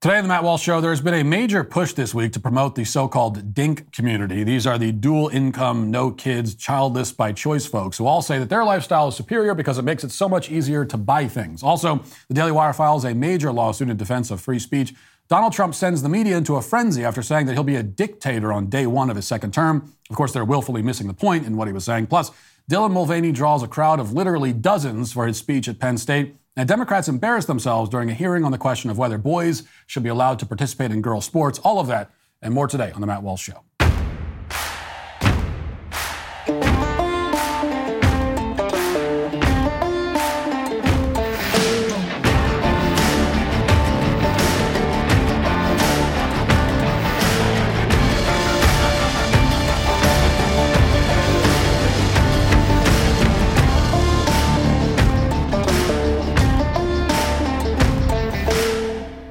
Today on the Matt Walsh Show, there has been a major push this week to promote the so called DINK community. These are the dual income, no kids, childless by choice folks who all say that their lifestyle is superior because it makes it so much easier to buy things. Also, the Daily Wire files a major lawsuit in defense of free speech. Donald Trump sends the media into a frenzy after saying that he'll be a dictator on day one of his second term. Of course, they're willfully missing the point in what he was saying. Plus, Dylan Mulvaney draws a crowd of literally dozens for his speech at Penn State. And Democrats embarrassed themselves during a hearing on the question of whether boys should be allowed to participate in girls' sports. All of that and more today on The Matt Walsh Show.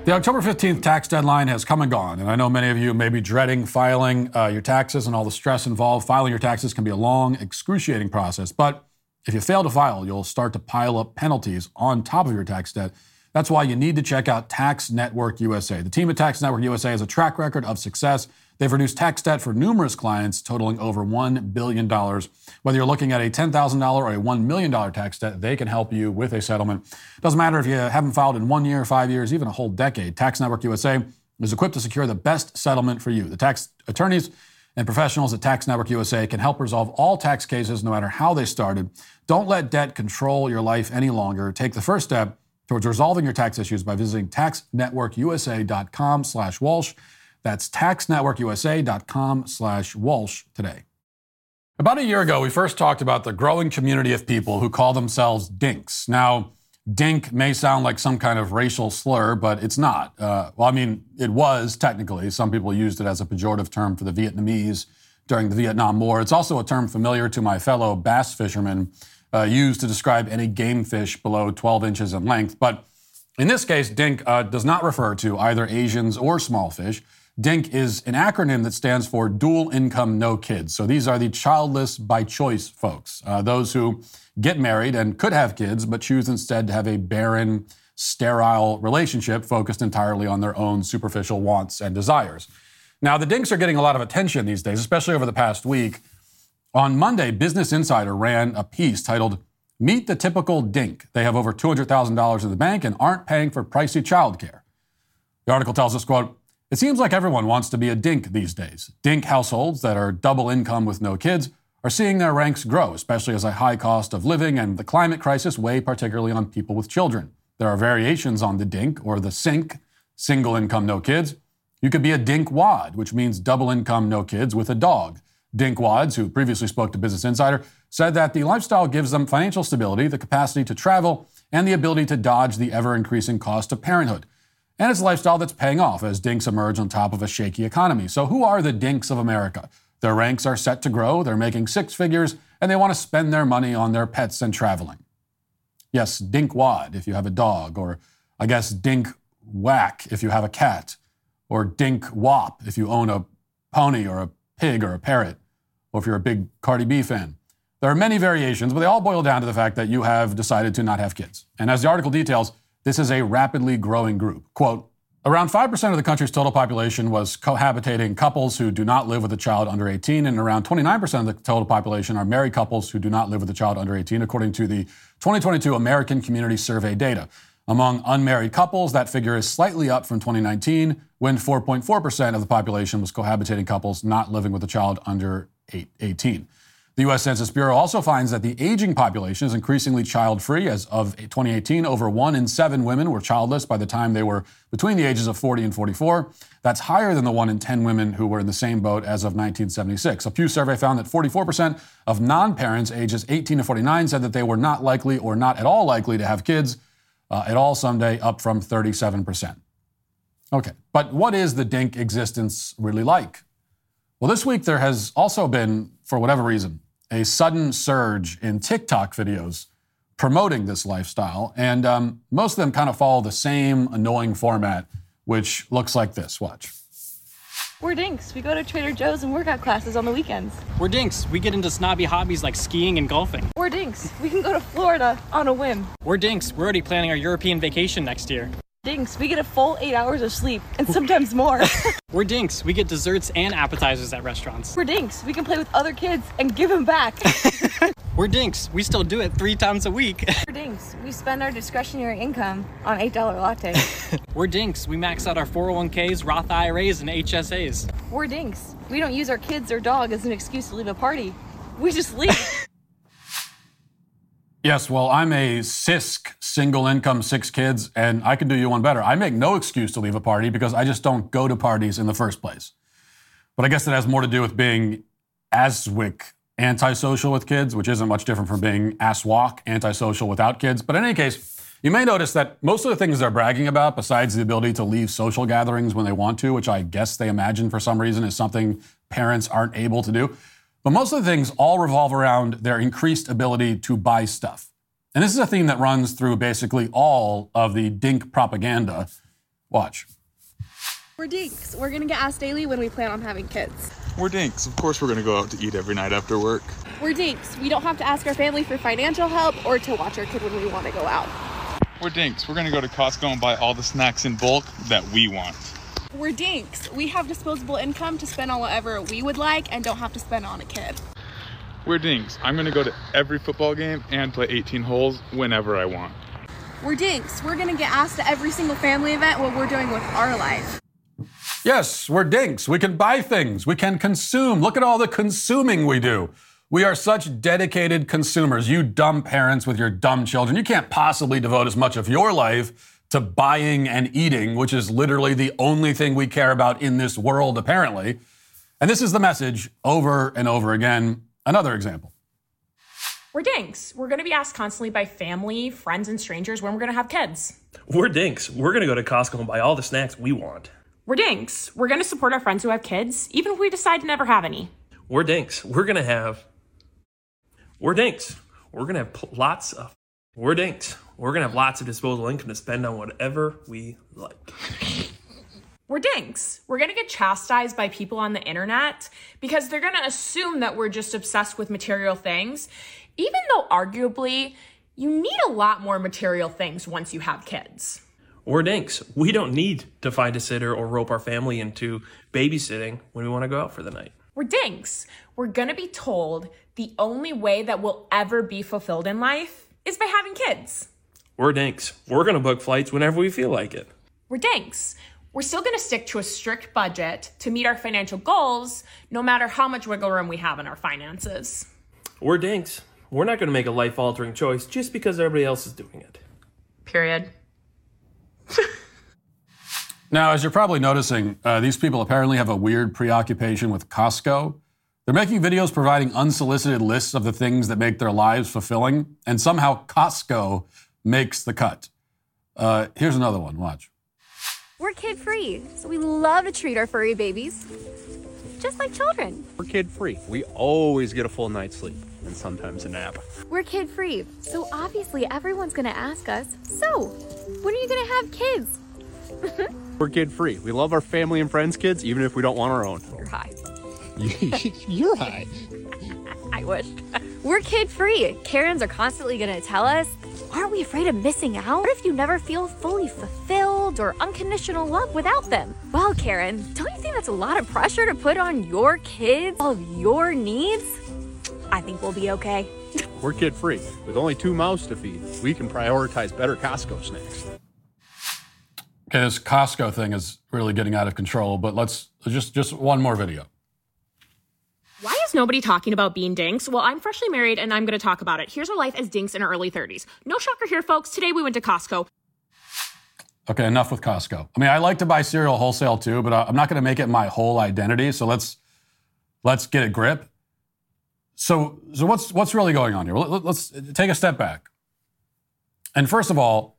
The October 15th tax deadline has come and gone, and I know many of you may be dreading filing uh, your taxes and all the stress involved. Filing your taxes can be a long, excruciating process, but if you fail to file, you'll start to pile up penalties on top of your tax debt. That's why you need to check out Tax Network USA. The team at Tax Network USA has a track record of success They've reduced tax debt for numerous clients, totaling over $1 billion. Whether you're looking at a $10,000 or a $1 million tax debt, they can help you with a settlement. Doesn't matter if you haven't filed in one year, five years, even a whole decade. Tax Network USA is equipped to secure the best settlement for you. The tax attorneys and professionals at Tax Network USA can help resolve all tax cases no matter how they started. Don't let debt control your life any longer. Take the first step towards resolving your tax issues by visiting taxnetworkusa.com slash Walsh. That's taxnetworkusa.com slash Walsh today. About a year ago, we first talked about the growing community of people who call themselves dinks. Now, dink may sound like some kind of racial slur, but it's not. Uh, well, I mean, it was technically. Some people used it as a pejorative term for the Vietnamese during the Vietnam War. It's also a term familiar to my fellow bass fishermen, uh, used to describe any game fish below 12 inches in length. But in this case, dink uh, does not refer to either Asians or small fish. DINK is an acronym that stands for Dual Income No Kids. So these are the childless by choice folks, uh, those who get married and could have kids, but choose instead to have a barren, sterile relationship focused entirely on their own superficial wants and desires. Now, the DINKs are getting a lot of attention these days, especially over the past week. On Monday, Business Insider ran a piece titled Meet the Typical DINK. They have over $200,000 in the bank and aren't paying for pricey childcare. The article tells us, quote, it seems like everyone wants to be a dink these days. Dink households that are double income with no kids are seeing their ranks grow, especially as a high cost of living and the climate crisis weigh particularly on people with children. There are variations on the dink or the sink, single income no kids. You could be a dink wad, which means double income no kids with a dog. Dink wads, who previously spoke to Business Insider, said that the lifestyle gives them financial stability, the capacity to travel, and the ability to dodge the ever increasing cost of parenthood. And it's a lifestyle that's paying off as dinks emerge on top of a shaky economy. So, who are the dinks of America? Their ranks are set to grow, they're making six figures, and they want to spend their money on their pets and traveling. Yes, dink wad if you have a dog, or I guess dink whack if you have a cat, or dink wop if you own a pony or a pig or a parrot, or if you're a big Cardi B fan. There are many variations, but they all boil down to the fact that you have decided to not have kids. And as the article details, this is a rapidly growing group. Quote, Around 5% of the country's total population was cohabitating couples who do not live with a child under 18, and around 29% of the total population are married couples who do not live with a child under 18, according to the 2022 American Community Survey data. Among unmarried couples, that figure is slightly up from 2019, when 4.4% of the population was cohabitating couples not living with a child under 18. The U.S. Census Bureau also finds that the aging population is increasingly child free. As of 2018, over one in seven women were childless by the time they were between the ages of 40 and 44. That's higher than the one in 10 women who were in the same boat as of 1976. A Pew survey found that 44% of non parents ages 18 to 49 said that they were not likely or not at all likely to have kids uh, at all someday, up from 37%. Okay, but what is the DINK existence really like? Well, this week there has also been, for whatever reason, a sudden surge in TikTok videos promoting this lifestyle. And um, most of them kind of follow the same annoying format, which looks like this. Watch. We're dinks. We go to Trader Joe's and workout classes on the weekends. We're dinks. We get into snobby hobbies like skiing and golfing. We're dinks. We can go to Florida on a whim. We're dinks. We're already planning our European vacation next year. Dinks, we get a full eight hours of sleep and sometimes more. We're dinks. We get desserts and appetizers at restaurants. We're dinks. We can play with other kids and give them back. We're dinks. We still do it three times a week. We're dinks. We spend our discretionary income on $8 lattes. We're dinks. We max out our 401ks, Roth IRAs, and HSAs. We're dinks. We don't use our kids or dog as an excuse to leave a party. We just leave. Yes, well, I'm a CISC, single income, six kids, and I can do you one better. I make no excuse to leave a party because I just don't go to parties in the first place. But I guess that has more to do with being Aswick antisocial with kids, which isn't much different from being ASWAC, antisocial without kids. But in any case, you may notice that most of the things they're bragging about, besides the ability to leave social gatherings when they want to, which I guess they imagine for some reason is something parents aren't able to do, but most of the things all revolve around their increased ability to buy stuff. And this is a theme that runs through basically all of the dink propaganda. Watch. We're dinks. We're gonna get asked daily when we plan on having kids. We're dinks. Of course, we're gonna go out to eat every night after work. We're dinks. We don't have to ask our family for financial help or to watch our kid when we want to go out. We're dinks. We're gonna go to Costco and buy all the snacks in bulk that we want. We're dinks. We have disposable income to spend on whatever we would like and don't have to spend on a kid. We're dinks. I'm gonna go to every football game and play 18 holes whenever I want. We're dinks. We're gonna get asked to every single family event what we're doing with our life. Yes, we're dinks. We can buy things. We can consume. Look at all the consuming we do. We are such dedicated consumers. You dumb parents with your dumb children, you can't possibly devote as much of your life to buying and eating, which is literally the only thing we care about in this world, apparently. And this is the message over and over again. Another example. We're dinks. We're going to be asked constantly by family, friends, and strangers when we're going to have kids. We're dinks. We're going to go to Costco and buy all the snacks we want. We're dinks. We're going to support our friends who have kids, even if we decide to never have any. We're dinks. We're going to have. We're dinks. We're going to have pl- lots of. We're dinks. We're to have lots of disposable income to spend on whatever we like. We're dinks. We're to get chastised by people on the internet because they're to assume that we're just obsessed with material things, even though arguably you need a lot more material things once you have kids. We're dinks. We don't need to find a sitter or rope our family into babysitting when we want to go out for the night. We're dinks. We're to be told the only way that we'll ever be fulfilled in life is by having kids. We're dinks. We're going to book flights whenever we feel like it. We're dinks. We're still going to stick to a strict budget to meet our financial goals, no matter how much wiggle room we have in our finances. We're dinks. We're not going to make a life altering choice just because everybody else is doing it. Period. Now, as you're probably noticing, uh, these people apparently have a weird preoccupation with Costco. They're making videos providing unsolicited lists of the things that make their lives fulfilling, and somehow Costco makes the cut. Uh, here's another one. Watch. We're kid free, so we love to treat our furry babies just like children. We're kid free. We always get a full night's sleep and sometimes a nap. We're kid free, so obviously everyone's gonna ask us, so, when are you gonna have kids? We're kid free. We love our family and friends' kids, even if we don't want our own. You're high. You're high. I wish. We're kid free. Karens are constantly gonna tell us, aren't we afraid of missing out? What if you never feel fully fulfilled or unconditional love without them? Well, Karen, don't you think that's a lot of pressure to put on your kids, all of your needs? I think we'll be okay. We're kid free. With only two mouths to feed, we can prioritize better Costco snacks. Okay, this Costco thing is really getting out of control, but let's just just one more video. Is nobody talking about being dinks? Well, I'm freshly married and I'm going to talk about it. Here's our life as dinks in our early 30s. No shocker here, folks. Today we went to Costco. Okay, enough with Costco. I mean, I like to buy cereal wholesale too, but I'm not going to make it my whole identity. So let's let's get a grip. So so what's what's really going on here? Let's take a step back. And first of all,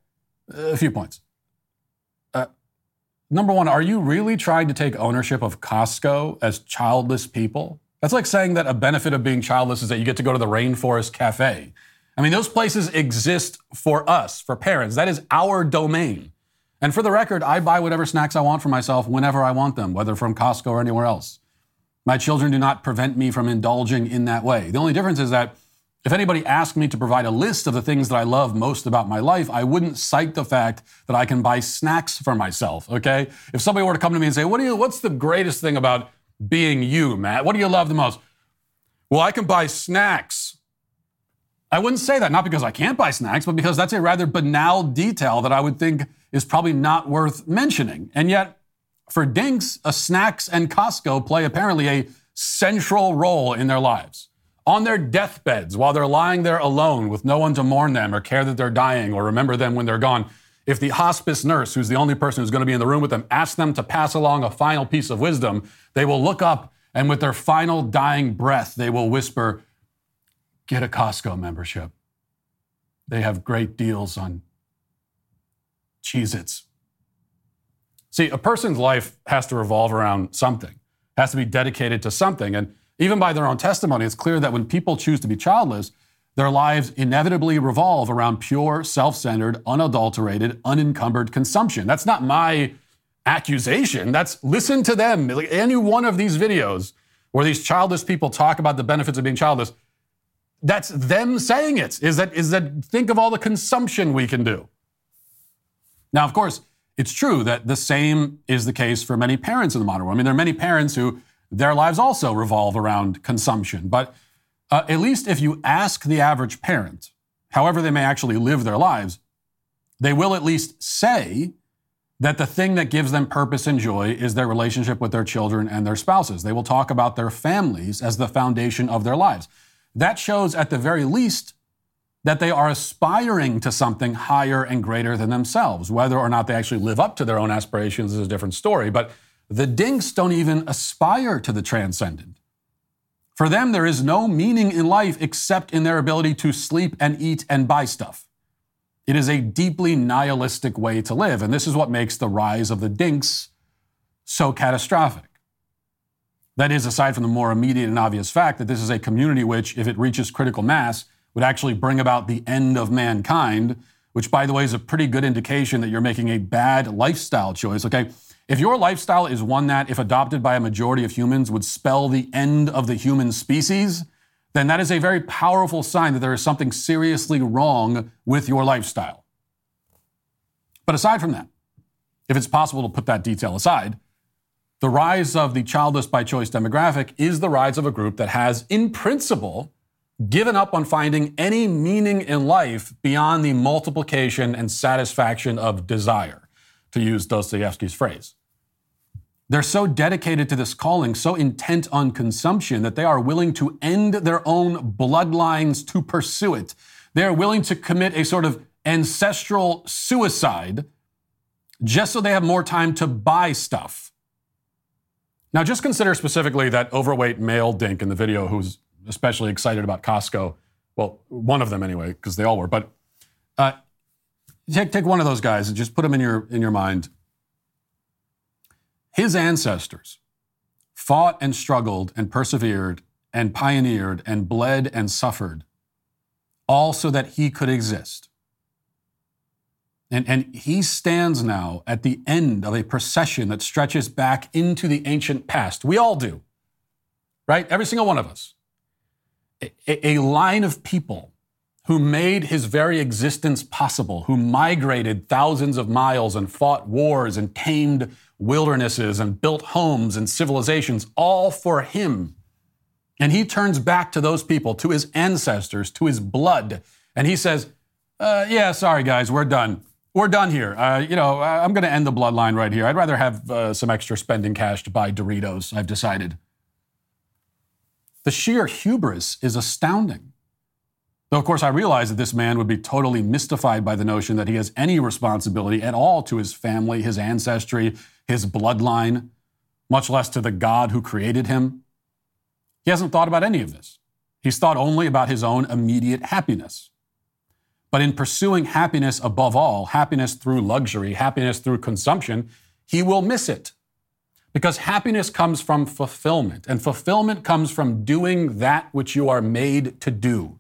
a few points. Uh, number one, are you really trying to take ownership of Costco as childless people? That's like saying that a benefit of being childless is that you get to go to the Rainforest Cafe. I mean, those places exist for us, for parents. That is our domain. And for the record, I buy whatever snacks I want for myself whenever I want them, whether from Costco or anywhere else. My children do not prevent me from indulging in that way. The only difference is that If anybody asked me to provide a list of the things that I love most about my life, I wouldn't cite the fact that I can buy snacks for myself, okay? If somebody were to come to me and say, "What do you what's the greatest thing about being you, Matt? What do you love the most?" Well, I can buy snacks. I wouldn't say that, not because I can't buy snacks, but because that's a rather banal detail that I would think is probably not worth mentioning. And yet, for Dinks, a snacks and Costco play apparently a central role in their lives. On their deathbeds, while they're lying there alone with no one to mourn them or care that they're dying or remember them when they're gone, if the hospice nurse, who's the only person who's going to be in the room with them, asks them to pass along a final piece of wisdom, they will look up and with their final dying breath, they will whisper, Get a Costco membership. They have great deals on Cheez Its. See, a person's life has to revolve around something, has to be dedicated to something. And even by their own testimony, it's clear that when people choose to be childless, their lives inevitably revolve around pure, self centered, unadulterated, unencumbered consumption. That's not my accusation. That's listen to them. Any one of these videos where these childless people talk about the benefits of being childless, that's them saying it. Is that is that think of all the consumption we can do. Now, of course, it's true that the same is the case for many parents in the modern world. I mean, there are many parents who their lives also revolve around consumption. But uh, at least if you ask the average parent, however they may actually live their lives, they will at least say that the thing that gives them purpose and joy is their relationship with their children and their spouses. They will talk about their families as the foundation of their lives. That shows, at the very least, that they are aspiring to something higher and greater than themselves. Whether or not they actually live up to their own aspirations is a different story. But the dinks don't even aspire to the transcendent. For them, there is no meaning in life except in their ability to sleep and eat and buy stuff. It is a deeply nihilistic way to live, and this is what makes the rise of the dinks so catastrophic. That is, aside from the more immediate and obvious fact that this is a community which, if it reaches critical mass, would actually bring about the end of mankind, which, by the way, is a pretty good indication that you're making a bad lifestyle choice. Okay, if your lifestyle is one that, if adopted by a majority of humans, would spell the end of the human species, then that is a very powerful sign that there is something seriously wrong with your lifestyle. But aside from that, if it's possible to put that detail aside, the rise of the childless by choice demographic is the rise of a group that has, in principle, given up on finding any meaning in life beyond the multiplication and satisfaction of desire, to use Dostoevsky's phrase. They're so dedicated to this calling, so intent on consumption, that they are willing to end their own bloodlines to pursue it. They are willing to commit a sort of ancestral suicide just so they have more time to buy stuff. Now, just consider specifically that overweight male dink in the video who's especially excited about Costco. Well, one of them anyway, because they all were. But uh, take, take one of those guys and just put him in your, in your mind his ancestors fought and struggled and persevered and pioneered and bled and suffered, all so that he could exist. And, and he stands now at the end of a procession that stretches back into the ancient past. We all do, right? Every single one of us. A, a line of people who made his very existence possible, who migrated thousands of miles and fought wars and tamed wildernesses and built homes and civilizations, all for him. And he turns back to those people, to his ancestors, to his blood, and he says, uh, Yeah, sorry, guys, we're done. We're done here. Uh, you know, I'm going to end the bloodline right here. I'd rather have uh, some extra spending cash to buy Doritos, I've decided. The sheer hubris is astounding. Though, of course, I realize that this man would be totally mystified by the notion that he has any responsibility at all to his family, his ancestry, his bloodline, much less to the God who created him. He hasn't thought about any of this. He's thought only about his own immediate happiness. But in pursuing happiness above all, happiness through luxury, happiness through consumption, he will miss it. Because happiness comes from fulfillment, and fulfillment comes from doing that which you are made to do.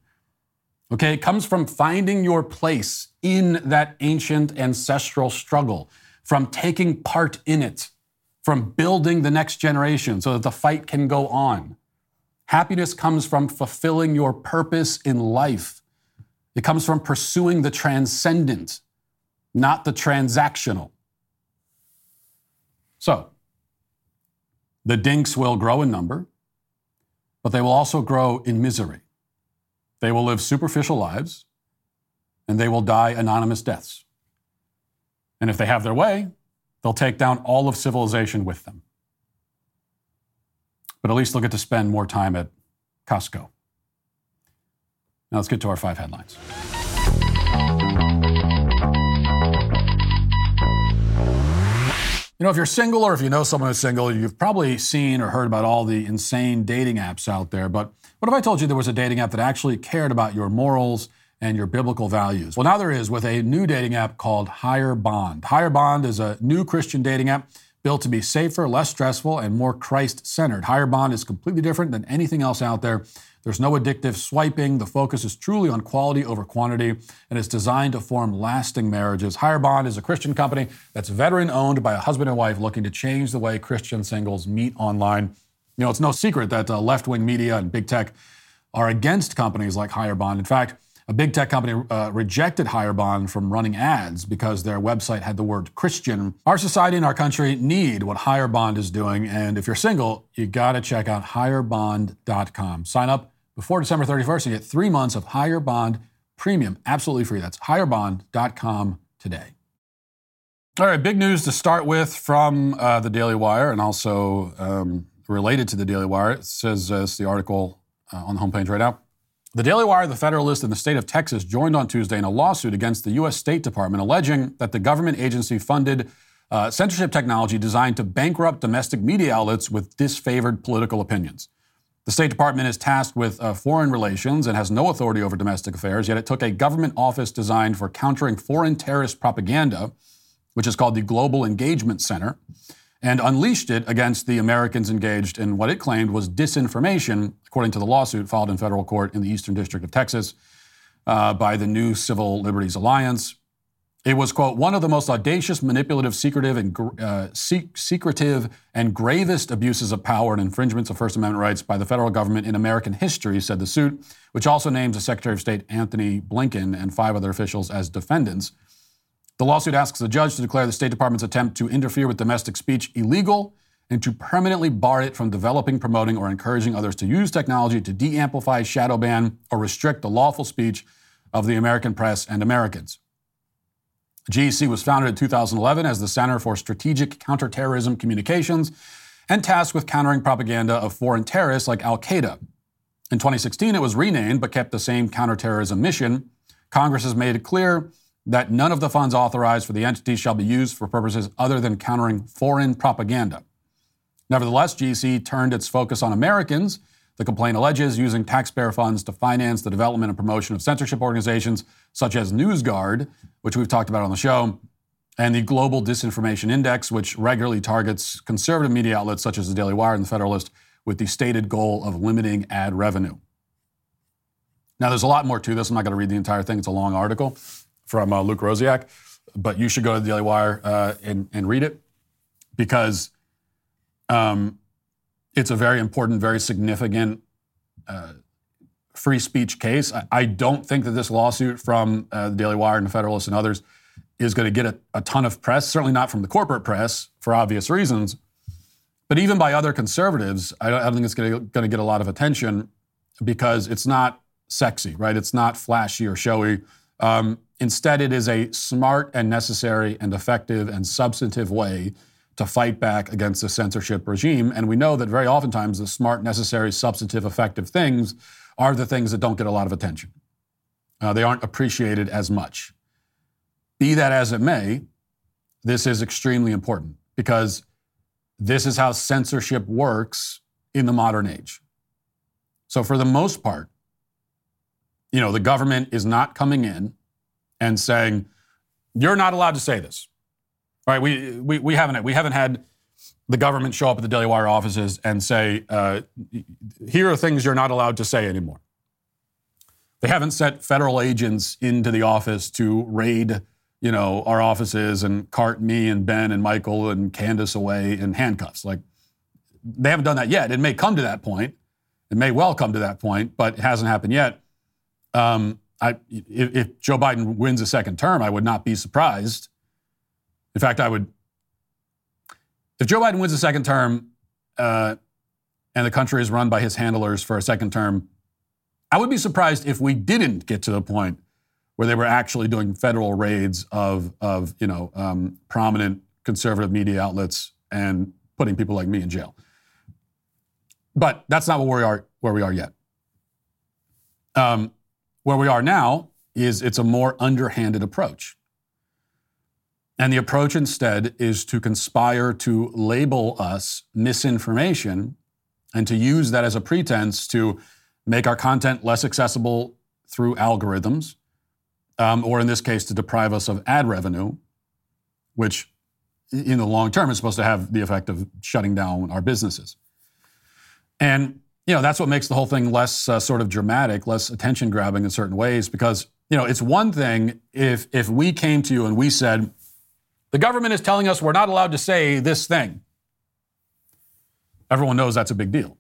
Okay, it comes from finding your place in that ancient ancestral struggle, from taking part in it, from building the next generation so that the fight can go on. Happiness comes from fulfilling your purpose in life. It comes from pursuing the transcendent, not the transactional. So, the dinks will grow in number, but they will also grow in misery. They will live superficial lives, and they will die anonymous deaths. And if they have their way, they'll take down all of civilization with them. But at least they'll get to spend more time at Costco. Now let's get to our five headlines. You know, if you're single or if you know someone who's single, you've probably seen or heard about all the insane dating apps out there. But what if I told you there was a dating app that actually cared about your morals and your biblical values? Well, now there is with a new dating app called HigherBond. Higher Bond is a new Christian dating app built to be safer, less stressful, and more Christ centered. HigherBond is completely different than anything else out there. There's no addictive swiping. The focus is truly on quality over quantity, and it's designed to form lasting marriages. HigherBond is a Christian company that's veteran owned by a husband and wife looking to change the way Christian singles meet online. You know, it's no secret that uh, left wing media and big tech are against companies like HigherBond. In fact, a big tech company uh, rejected HigherBond from running ads because their website had the word Christian. Our society and our country need what HigherBond is doing, and if you're single, you got to check out higherbond.com. Sign up before December 31st and get three months of HigherBond Premium absolutely free. That's higherbond.com today. All right, big news to start with from uh, the Daily Wire and also um, related to the Daily Wire. It says uh, it's the article uh, on the homepage right now. The Daily Wire, the Federalist, and the state of Texas joined on Tuesday in a lawsuit against the U.S. State Department, alleging that the government agency funded uh, censorship technology designed to bankrupt domestic media outlets with disfavored political opinions. The State Department is tasked with uh, foreign relations and has no authority over domestic affairs, yet it took a government office designed for countering foreign terrorist propaganda, which is called the Global Engagement Center, and unleashed it against the Americans engaged in what it claimed was disinformation, according to the lawsuit filed in federal court in the Eastern District of Texas uh, by the New Civil Liberties Alliance. It was, quote, one of the most audacious, manipulative, secretive, and uh, se- secretive and gravest abuses of power and infringements of First Amendment rights by the federal government in American history, said the suit, which also names the Secretary of State Antony Blinken and five other officials as defendants. The lawsuit asks the judge to declare the State Department's attempt to interfere with domestic speech illegal and to permanently bar it from developing, promoting, or encouraging others to use technology to de amplify, shadow ban, or restrict the lawful speech of the American press and Americans. GEC was founded in 2011 as the Center for Strategic Counterterrorism Communications and tasked with countering propaganda of foreign terrorists like Al Qaeda. In 2016, it was renamed but kept the same counterterrorism mission. Congress has made it clear that none of the funds authorized for the entity shall be used for purposes other than countering foreign propaganda. Nevertheless, GC turned its focus on Americans. The complaint alleges using taxpayer funds to finance the development and promotion of censorship organizations such as NewsGuard, which we've talked about on the show, and the Global Disinformation Index, which regularly targets conservative media outlets such as the Daily Wire and the Federalist with the stated goal of limiting ad revenue. Now, there's a lot more to this. I'm not going to read the entire thing, it's a long article from uh, Luke Rosiak, but you should go to the Daily Wire uh, and, and, read it because um, it's a very important, very significant uh, free speech case. I, I, don't think that this lawsuit from uh, the Daily Wire and the Federalist and others is going to get a, a ton of press, certainly not from the corporate press for obvious reasons. But even by other conservatives, I don't, I don't think it's going to get a lot of attention because it's not sexy, right? It's not flashy or showy. Um, Instead, it is a smart and necessary and effective and substantive way to fight back against the censorship regime. And we know that very oftentimes the smart, necessary, substantive, effective things are the things that don't get a lot of attention. Uh, they aren't appreciated as much. Be that as it may, this is extremely important because this is how censorship works in the modern age. So, for the most part, you know, the government is not coming in and saying, you're not allowed to say this. All right, we, we, we, haven't, we haven't had the government show up at the Daily Wire offices and say, uh, here are things you're not allowed to say anymore. They haven't sent federal agents into the office to raid, you know, our offices and cart me and Ben and Michael and Candace away in handcuffs. Like, they haven't done that yet. It may come to that point, It may well come to that point, but it hasn't happened yet. Um, I, if, if Joe Biden wins a second term, I would not be surprised. In fact, I would. If Joe Biden wins a second term, uh, and the country is run by his handlers for a second term, I would be surprised if we didn't get to the point where they were actually doing federal raids of, of you know, um, prominent conservative media outlets and putting people like me in jail. But that's not where we are, where we are yet. Um, where we are now is it's a more underhanded approach. And the approach instead is to conspire to label us misinformation and to use that as a pretense to make our content less accessible through algorithms, um, or in this case, to deprive us of ad revenue, which in the long term is supposed to have the effect of shutting down our businesses. And you know that's what makes the whole thing less uh, sort of dramatic, less attention grabbing in certain ways. Because you know it's one thing if if we came to you and we said the government is telling us we're not allowed to say this thing. Everyone knows that's a big deal.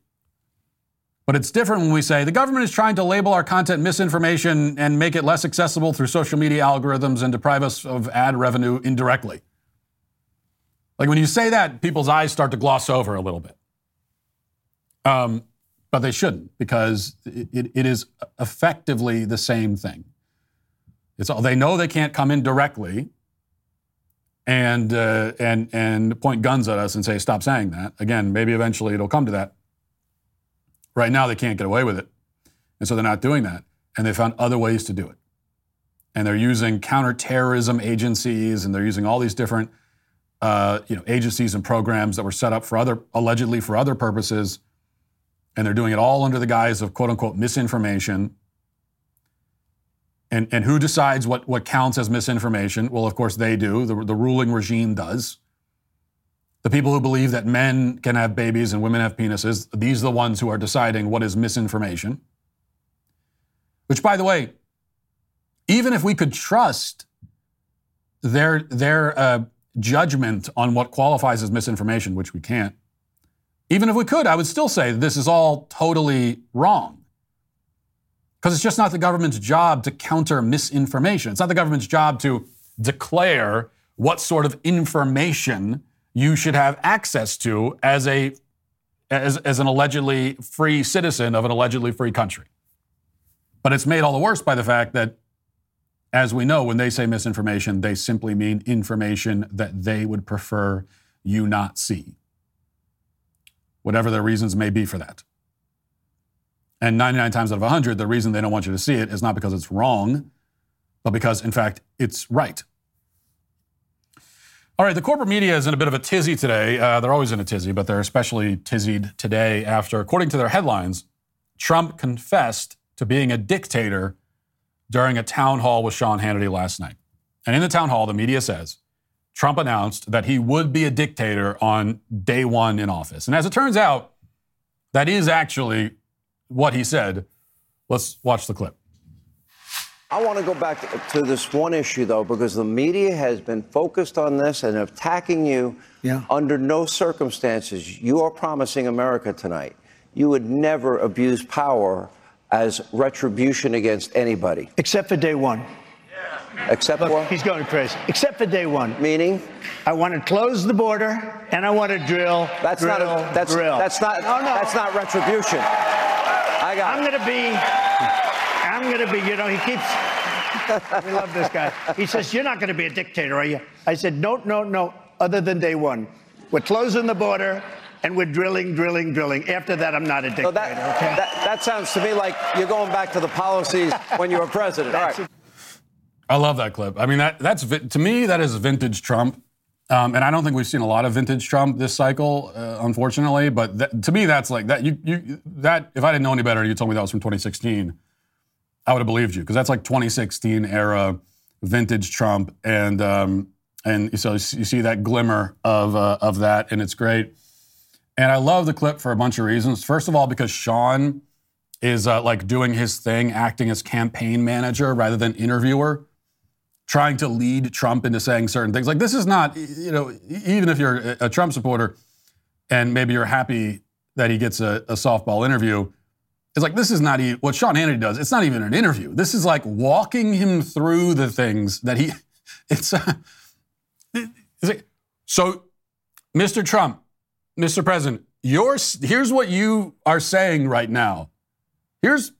But it's different when we say the government is trying to label our content misinformation and make it less accessible through social media algorithms and deprive us of ad revenue indirectly. Like when you say that, people's eyes start to gloss over a little bit. Um, but they shouldn't because it, it, it is effectively the same thing. It's all, they know they can't come in directly and, uh, and, and point guns at us and say, stop saying that. Again, maybe eventually it'll come to that. Right now, they can't get away with it. And so they're not doing that. And they found other ways to do it. And they're using counterterrorism agencies and they're using all these different uh, you know, agencies and programs that were set up for other, allegedly for other purposes. And they're doing it all under the guise of quote unquote misinformation. And, and who decides what, what counts as misinformation? Well, of course, they do. The, the ruling regime does. The people who believe that men can have babies and women have penises, these are the ones who are deciding what is misinformation. Which, by the way, even if we could trust their, their uh, judgment on what qualifies as misinformation, which we can't, even if we could, I would still say this is all totally wrong. Because it's just not the government's job to counter misinformation. It's not the government's job to declare what sort of information you should have access to as a as, as an allegedly free citizen of an allegedly free country. But it's made all the worse by the fact that, as we know, when they say misinformation, they simply mean information that they would prefer you not see, whatever their reasons may be for that. And 99 times out of 100, the reason they don't want you to see it is not because it's wrong, but because, in fact, it's right. All right, the corporate media is in a bit of a tizzy today. Uh, they're always in a tizzy, but they're especially tizzied today after, according to their headlines, Trump confessed to being a dictator during a town hall with Sean Hannity last night. And in the town hall, the media says Trump announced that he would be a dictator on day one in office. And as it turns out, that is actually what he said. Let's watch the clip. I want to go back to, to this one issue, though, because the media has been focused on this and attacking you. Yeah. Under no circumstances, you are promising America tonight you would never abuse power as retribution against anybody. Except for day one. Except Look, for? he's going crazy. Except for day one. Meaning? I want to close the border and I want to drill. That's drill, not a, that's drill. that's not No, no. that's not retribution. I got I'm it. going to be. I'm going to be. You know, he keeps. we love this guy. He says, "You're not going to be a dictator, are you?" I said, "No, no, no. Other than day one, we're closing the border." And we're drilling, drilling, drilling. After that, I'm not a dictator. So that, okay? that that sounds to me like you're going back to the policies when you were president. All right. I love that clip. I mean, that that's to me that is vintage Trump, um, and I don't think we've seen a lot of vintage Trump this cycle, uh, unfortunately. But that, to me, that's like that. You you that if I didn't know any better, you told me that was from 2016, I would have believed you because that's like 2016 era vintage Trump, and um, and so you see that glimmer of uh, of that, and it's great. And I love the clip for a bunch of reasons. First of all, because Sean is uh, like doing his thing, acting as campaign manager rather than interviewer, trying to lead Trump into saying certain things. Like this is not, you know, even if you're a- Trump supporter and maybe you're happy that he gets a, a softball interview, It's like this is not even, what Sean Hannity does. It's not even an interview. This is like walking him through the things that he. It's, uh, it's like, so, Mr. Trump, Mr. President, yours. Here's what you are saying right now. Here's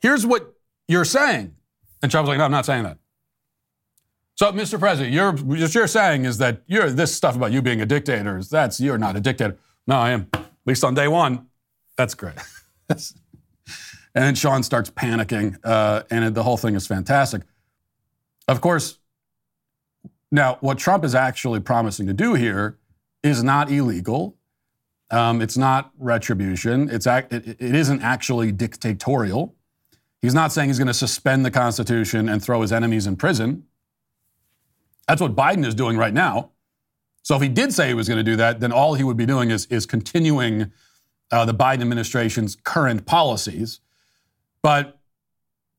here's what you're saying, and Trump's like, no, I'm not saying that. So, Mr. President, you're what you're saying is that you're this stuff about you being a dictator. is That's you're not a dictator. No, I am. At least on day one. That's great. and then Sean starts panicking, uh, and the whole thing is fantastic. Of course, now what Trump is actually promising to do here is not illegal. Um, it's not retribution. It's it, it isn't actually dictatorial. He's not saying he's going to suspend the Constitution and throw his enemies in prison. That's what Biden is doing right now. So if he did say he was going to do that, then all he would be doing is, is continuing uh, the Biden administration's current policies. But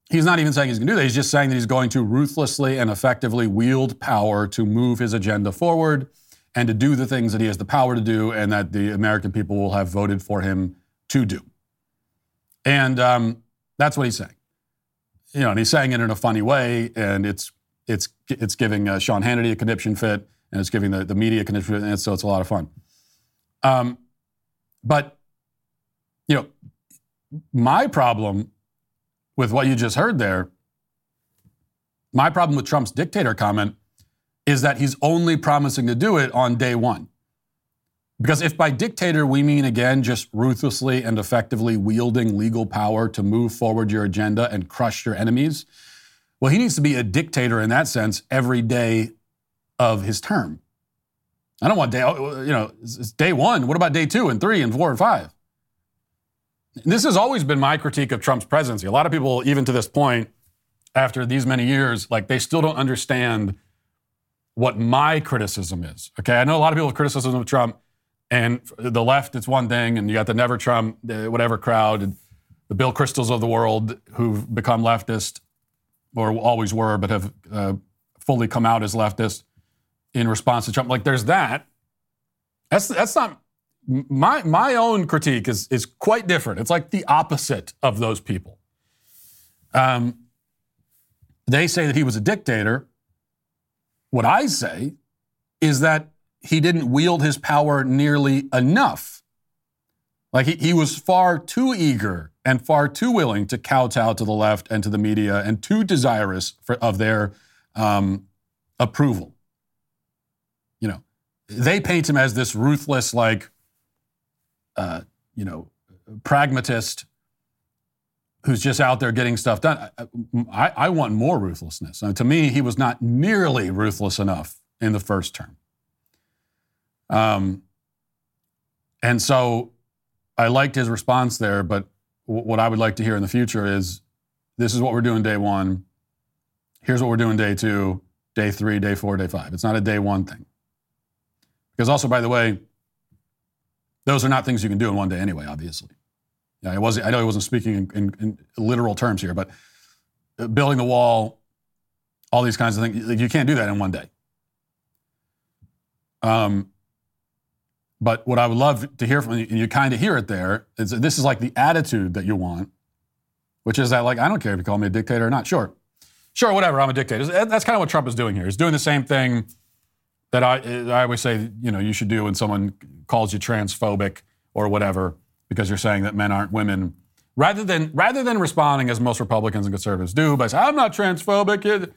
he's not even saying he's going to do that. He's just saying that he's going to ruthlessly and effectively wield power to move his agenda forward and to do the things that he has the power to do and that the American people will have voted for him to do. And um, that's what he's saying. You know, and he's saying it in a funny way, and it's it's it's giving uh, Sean Hannity a conniption fit, and it's giving the, the media a conniption fit, and so it's a lot of fun. Um, but you know, my problem with what you just heard there, my problem with Trump's dictator comment is that he's only promising to do it on day one. Because if by dictator we mean, again, just ruthlessly and effectively wielding legal power to move forward your agenda and crush your enemies, well, he needs to be a dictator in that sense every day of his term. I don't want day, oh, you know, it's day one. What about day two and three and four and five? This has always been my critique of Trump's presidency. A lot of people, even to this point, after these many years, like they still don't understand what my criticism is. Okay, I know a lot of people have criticism of Trump, and the left, it's one thing, and you got the Never Trump, whatever crowd, and the Bill Kristols of the world who've become leftist, or always were, but have uh, fully come out as leftist in response to Trump. Like, there's that. That's that's not my my own critique is is quite different. It's like the opposite of those people. Um, they say that he was a dictator. What I say is that he didn't wield his power nearly enough. Like he, he was far too eager and far too willing to kowtow to the left and to the media and too desirous for, of their um, approval. You know, they paint him as this ruthless, like, uh, you know, pragmatist who's just out there getting stuff done. I, I want more ruthlessness. to me, he was not nearly ruthless enough in the first term. Um, and so I liked his response there, but what I would like to hear in the future is this is what we're doing day one. Here's what we're doing day two, day three, day four, day five. It's not a day one thing. Because also, by the way, those are not things you can do in one day anyway, obviously. Yeah, I, was, I know he wasn't speaking in, in, in, literal terms here, but uh, building the wall, all these kinds of things, you can't do that in one day. Um, but what I would love to hear from you, and you kind of hear it there, is this is like the attitude that you want, which is that, like, I don't care if you call me a dictator or not. Sure. Sure, whatever, I'm a dictator. That's kind of what Trump is doing here. He's doing the same thing that I, I always say, you know, you should do when someone calls you transphobic or whatever because you're saying that men aren't women. Rather than rather than responding as most Republicans and conservatives do by saying, "I'm not transphobic,"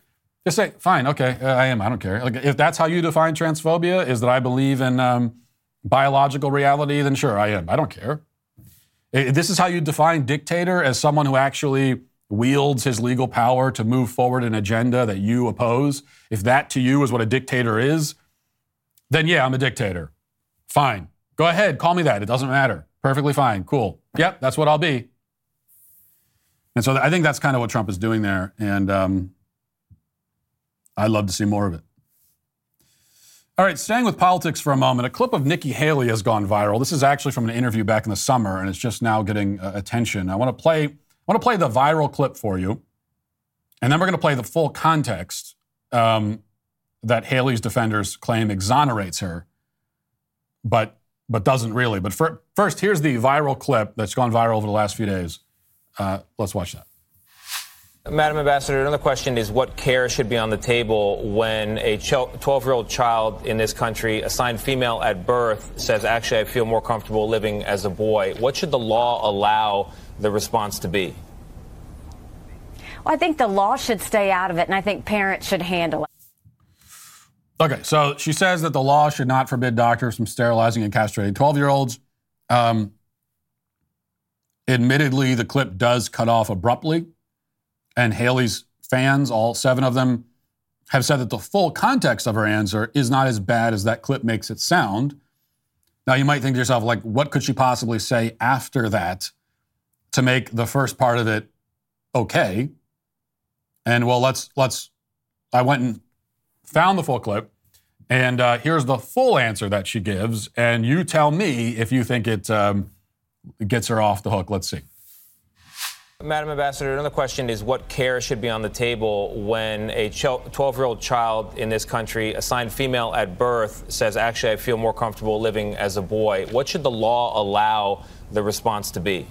just say, "Fine, okay, uh, I am. I don't care." Like if that's how you define transphobia, is that I believe in um, biological reality, then sure, I am. I don't care. This is how you define dictator as someone who actually wields his legal power to move forward an agenda that you oppose. If that to you is what a dictator is, then yeah, I'm a dictator. Fine. Go ahead, call me that. It doesn't matter. Perfectly fine. Cool. Yep, that's what I'll be. And so I think that's kind of what Trump is doing there. And um, I'd love to see more of it. All right, staying with politics for a moment, a clip of Nikki Haley has gone viral. This is actually from an interview back in the summer, and it's just now getting uh, attention. I want to play. I want to play the viral clip for you, and then we're going to play the full context um, that Haley's defenders claim exonerates her, but but doesn't really. But for, first, here's the viral clip that's gone viral over the last few days Uh, let's watch that. Madam Ambassador, another question is what care should be on the table when a 12 year old child in this country, assigned female at birth, says, Actually, I feel more comfortable living as a boy? What should the law allow the response to be? Well, I think the law should stay out of it, and I think parents should handle it. Okay, so she says that the law should not forbid doctors from sterilizing and castrating 12 year olds. Um, admittedly, the clip does cut off abruptly, and Haley's fans, all seven of them, have said that the full context of her answer is not as bad as that clip makes it sound. Now, you might think to yourself, like, what could she possibly say after that to make the first part of it okay? And well, let's let's. I went and found the full clip, and uh, here's the full answer that she gives. And you tell me if you think it um, gets her off the hook. Let's see. Madam Ambassador, another question is what care should be on the table when a 12 year old child in this country, assigned female at birth, says, Actually, I feel more comfortable living as a boy? What should the law allow the response to be?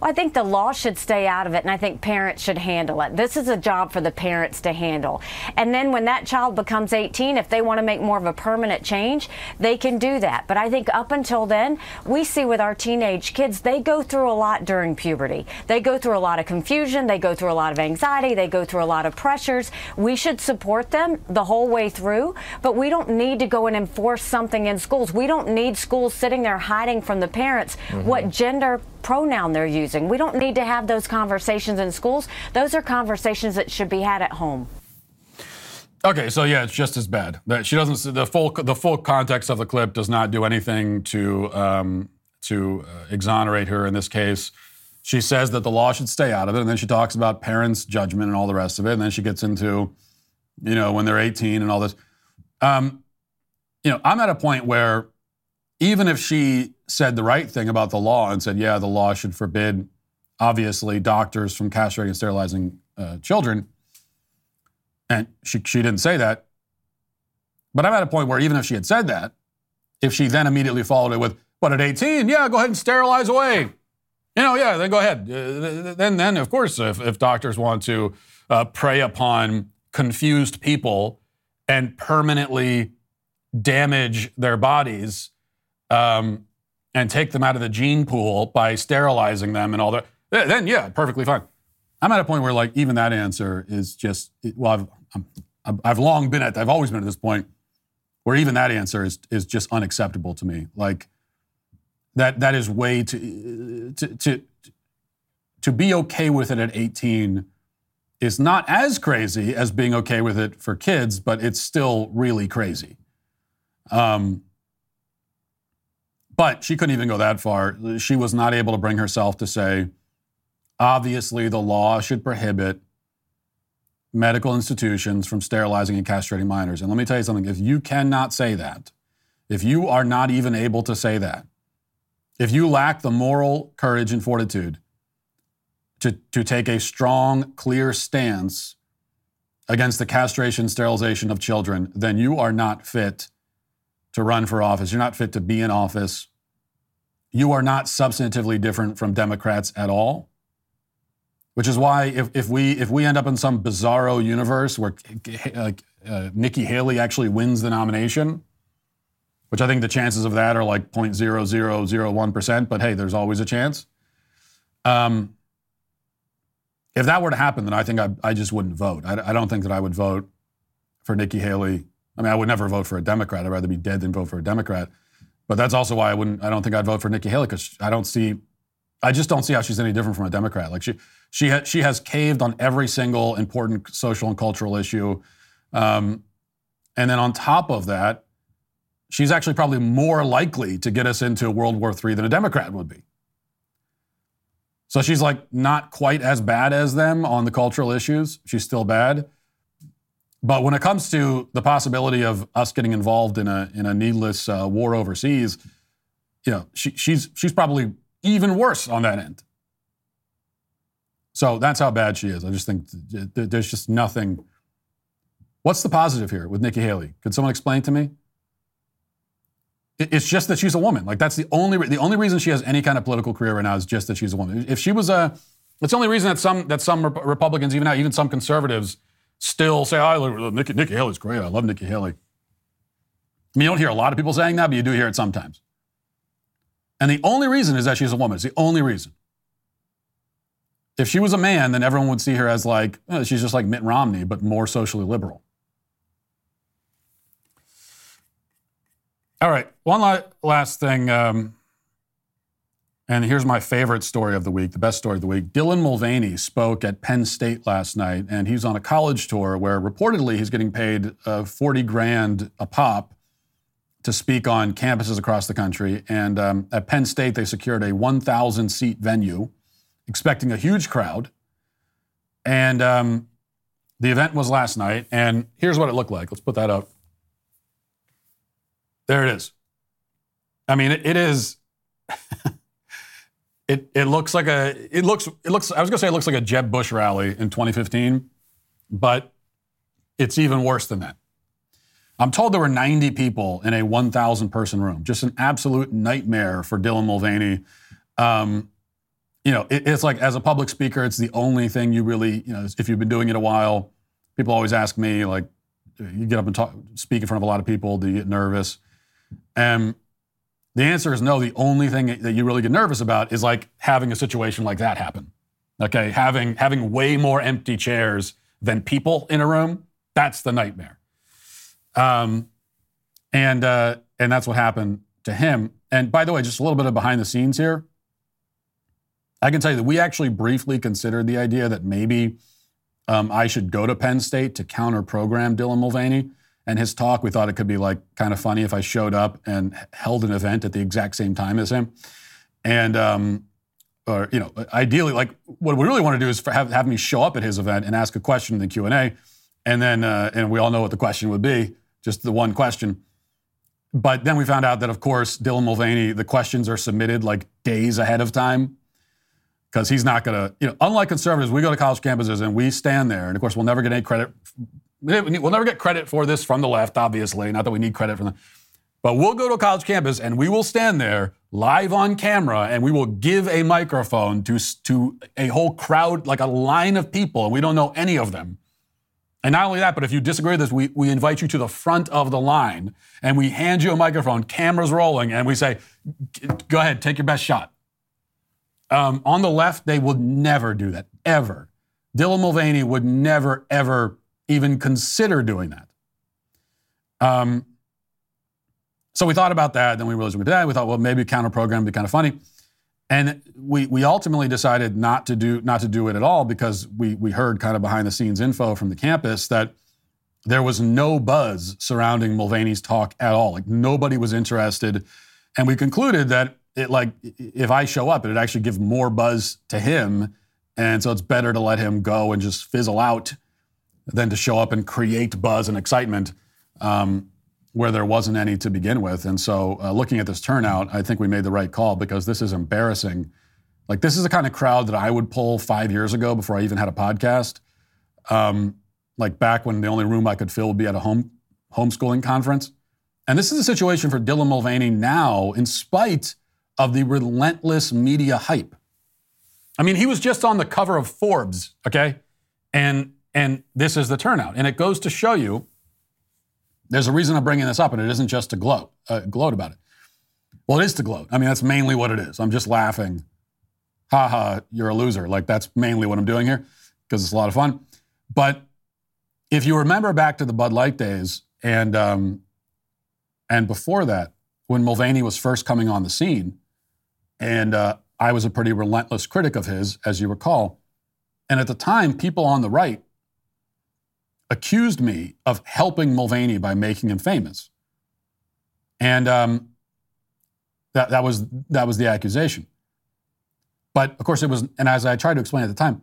Well, I think the law should stay out of it, and I think parents should handle it. This is a job for the parents to handle. And then when that child becomes 18, if they want to make more of a permanent change, they can do that. But I think up until then, we see with our teenage kids, they go through a lot during puberty. They go through a lot of confusion, they go through a lot of anxiety, they go through a lot of pressures. We should support them the whole way through, but we don't need to go and enforce something in schools. We don't need schools sitting there hiding from the parents mm-hmm. what gender pronoun they're using. We don't need to have those conversations in schools. Those are conversations that should be had at home. Okay, so yeah, it's just as bad. That she doesn't the full the full context of the clip does not do anything to um, to uh, exonerate her in this case. She says that the law should stay out of it, and then she talks about parents' judgment and all the rest of it, and then she gets into, you know, when they're 18 and all this. Um, you know, I'm at a point where even if she said the right thing about the law and said, yeah, the law should forbid, obviously, doctors from castrating and sterilizing uh, children, and she, she didn't say that. But I'm at a point where even if she had said that, if she then immediately followed it with, but at 18, yeah, go ahead and sterilize away. You know, yeah, then go ahead. Uh, then, then of course, if, if doctors want to uh, prey upon confused people and permanently damage their bodies, um, and take them out of the gene pool by sterilizing them and all that, then yeah, perfectly fine. I'm at a point where like even that answer is just well, I've i have long been at I've always been at this point where even that answer is is just unacceptable to me. Like that that is way to to to to be okay with it at 18 is not as crazy as being okay with it for kids, but it's still really crazy. Um, but she couldn't even go that far. She was not able to bring herself to say, obviously, the law should prohibit medical institutions from sterilizing and castrating minors. And let me tell you something if you cannot say that, if you are not even able to say that, if you lack the moral courage and fortitude to, to take a strong, clear stance against the castration, sterilization of children, then you are not fit to run for office. You're not fit to be in office. You are not substantively different from Democrats at all. Which is why if, if we if we end up in some bizarro universe where uh, uh, Nikki Haley actually wins the nomination, which I think the chances of that are like 0.0001%, but hey, there's always a chance. Um, if that were to happen, then I think I, I just wouldn't vote. I, I don't think that I would vote for Nikki Haley I mean, I would never vote for a Democrat. I'd rather be dead than vote for a Democrat. But that's also why I wouldn't. I don't think I'd vote for Nikki Haley because I don't see. I just don't see how she's any different from a Democrat. Like she, she, ha, she has caved on every single important social and cultural issue, um, and then on top of that, she's actually probably more likely to get us into World War III than a Democrat would be. So she's like not quite as bad as them on the cultural issues. She's still bad. But when it comes to the possibility of us getting involved in a in a needless uh, war overseas, you know, she, she's she's probably even worse on that end. So that's how bad she is. I just think th- th- there's just nothing. What's the positive here with Nikki Haley? Could someone explain to me? It- It's just that she's a woman. Like that's the only re- the only reason she has any kind of political career right now is just that she's a woman. If she was a, it's the only reason that some that some Rep- Republicans, even now, even some conservatives, still say, "Oh, I love Nikki, Nikki Haley's great. I love Nikki Haley." I mean, you don't hear a lot of people saying that, but you do hear it sometimes. And the only reason is that she's a woman. It's the only reason. If she was a man, then everyone would see her as like, eh, she's just like Mitt Romney, but more socially liberal. All right, one last thing. Um, and here's my favorite story of the week, the best story of the week. Dylan Mulvaney spoke at Penn State last night, and he's on a college tour where reportedly he's getting paid uh, 40 grand a pop to speak on campuses across the country. And um, at Penn State, they secured a 1,000 seat venue, expecting a huge crowd. And um, the event was last night, and here's what it looked like. Let's put that up. There it is. I mean, it, it is. it it looks like a. It looks. It looks. I was gonna say it looks like a Jeb Bush rally in 2015, but it's even worse than that. I'm told there were 90 people in a 1,000 person room. Just an absolute nightmare for Dylan Mulvaney. Um, you know, it, it's like as a public speaker, it's the only thing you really, you know, if you've been doing it a while, people always ask me, like, you get up and talk, speak in front of a lot of people, do you get nervous? And the answer is no. The only thing that you really get nervous about is like having a situation like that happen. Okay, having having way more empty chairs than people in a room. That's the nightmare. Um, and uh, and that's what happened to him. And by the way, just a little bit of behind the scenes here. I can tell you that we actually briefly considered the idea that maybe um, I should go to Penn State to counter program Dylan Mulvaney and his talk. We thought it could be like kind of funny if I showed up and held an event at the exact same time as him. And um, or you know, ideally, like what we really want to do is have, have me show up at his event and ask a question in the Q and A, and then uh, and we all know what the question would be, just the one question. But then we found out that, of course, Dylan Mulvaney, the questions are submitted like days ahead of time because he's not going to, you know, unlike conservatives, we go to college campuses and we stand there. And of course, we'll never get any credit. We'll never get credit for this from the left, obviously. Not that we need credit from them. But we'll go to a college campus and we will stand there live on camera and we will give a microphone to, to a whole crowd, like a line of people, and we don't know any of them. And not only that, but if you disagree with this, we, we invite you to the front of the line and we hand you a microphone, cameras rolling, and we say, go ahead, take your best shot. Um, on the left, they would never do that, ever. Dylan Mulvaney would never, ever even consider doing that. Um, so we thought about that. Then we realized we did. That. We thought, well, maybe counter program would be kind of funny. And we, we ultimately decided not to do not to do it at all because we we heard kind of behind the scenes info from the campus that there was no buzz surrounding Mulvaney's talk at all. Like nobody was interested, and we concluded that it like if I show up, it'd actually give more buzz to him, and so it's better to let him go and just fizzle out than to show up and create buzz and excitement. Um, where there wasn't any to begin with. And so, uh, looking at this turnout, I think we made the right call because this is embarrassing. Like, this is the kind of crowd that I would pull five years ago before I even had a podcast. Um, like back when the only room I could fill would be at a home homeschooling conference. And this is a situation for Dylan Mulvaney now, in spite of the relentless media hype. I mean, he was just on the cover of Forbes, okay? And and this is the turnout. And it goes to show you there's a reason I'm bringing this up, and it isn't just to gloat, uh, gloat about it. Well, it is to gloat. I mean, that's mainly what it is. I'm just laughing. Ha ha, you're a loser. Like, that's mainly what I'm doing here because it's a lot of fun. But if you remember back to the Bud Light days and, um, and before that, when Mulvaney was first coming on the scene, and uh, I was a pretty relentless critic of his, as you recall. And at the time, people on the right accused me of helping Mulvaney by making him famous. And um, that, that, was, that was the accusation. But of course, it was, and as I tried to explain at the time,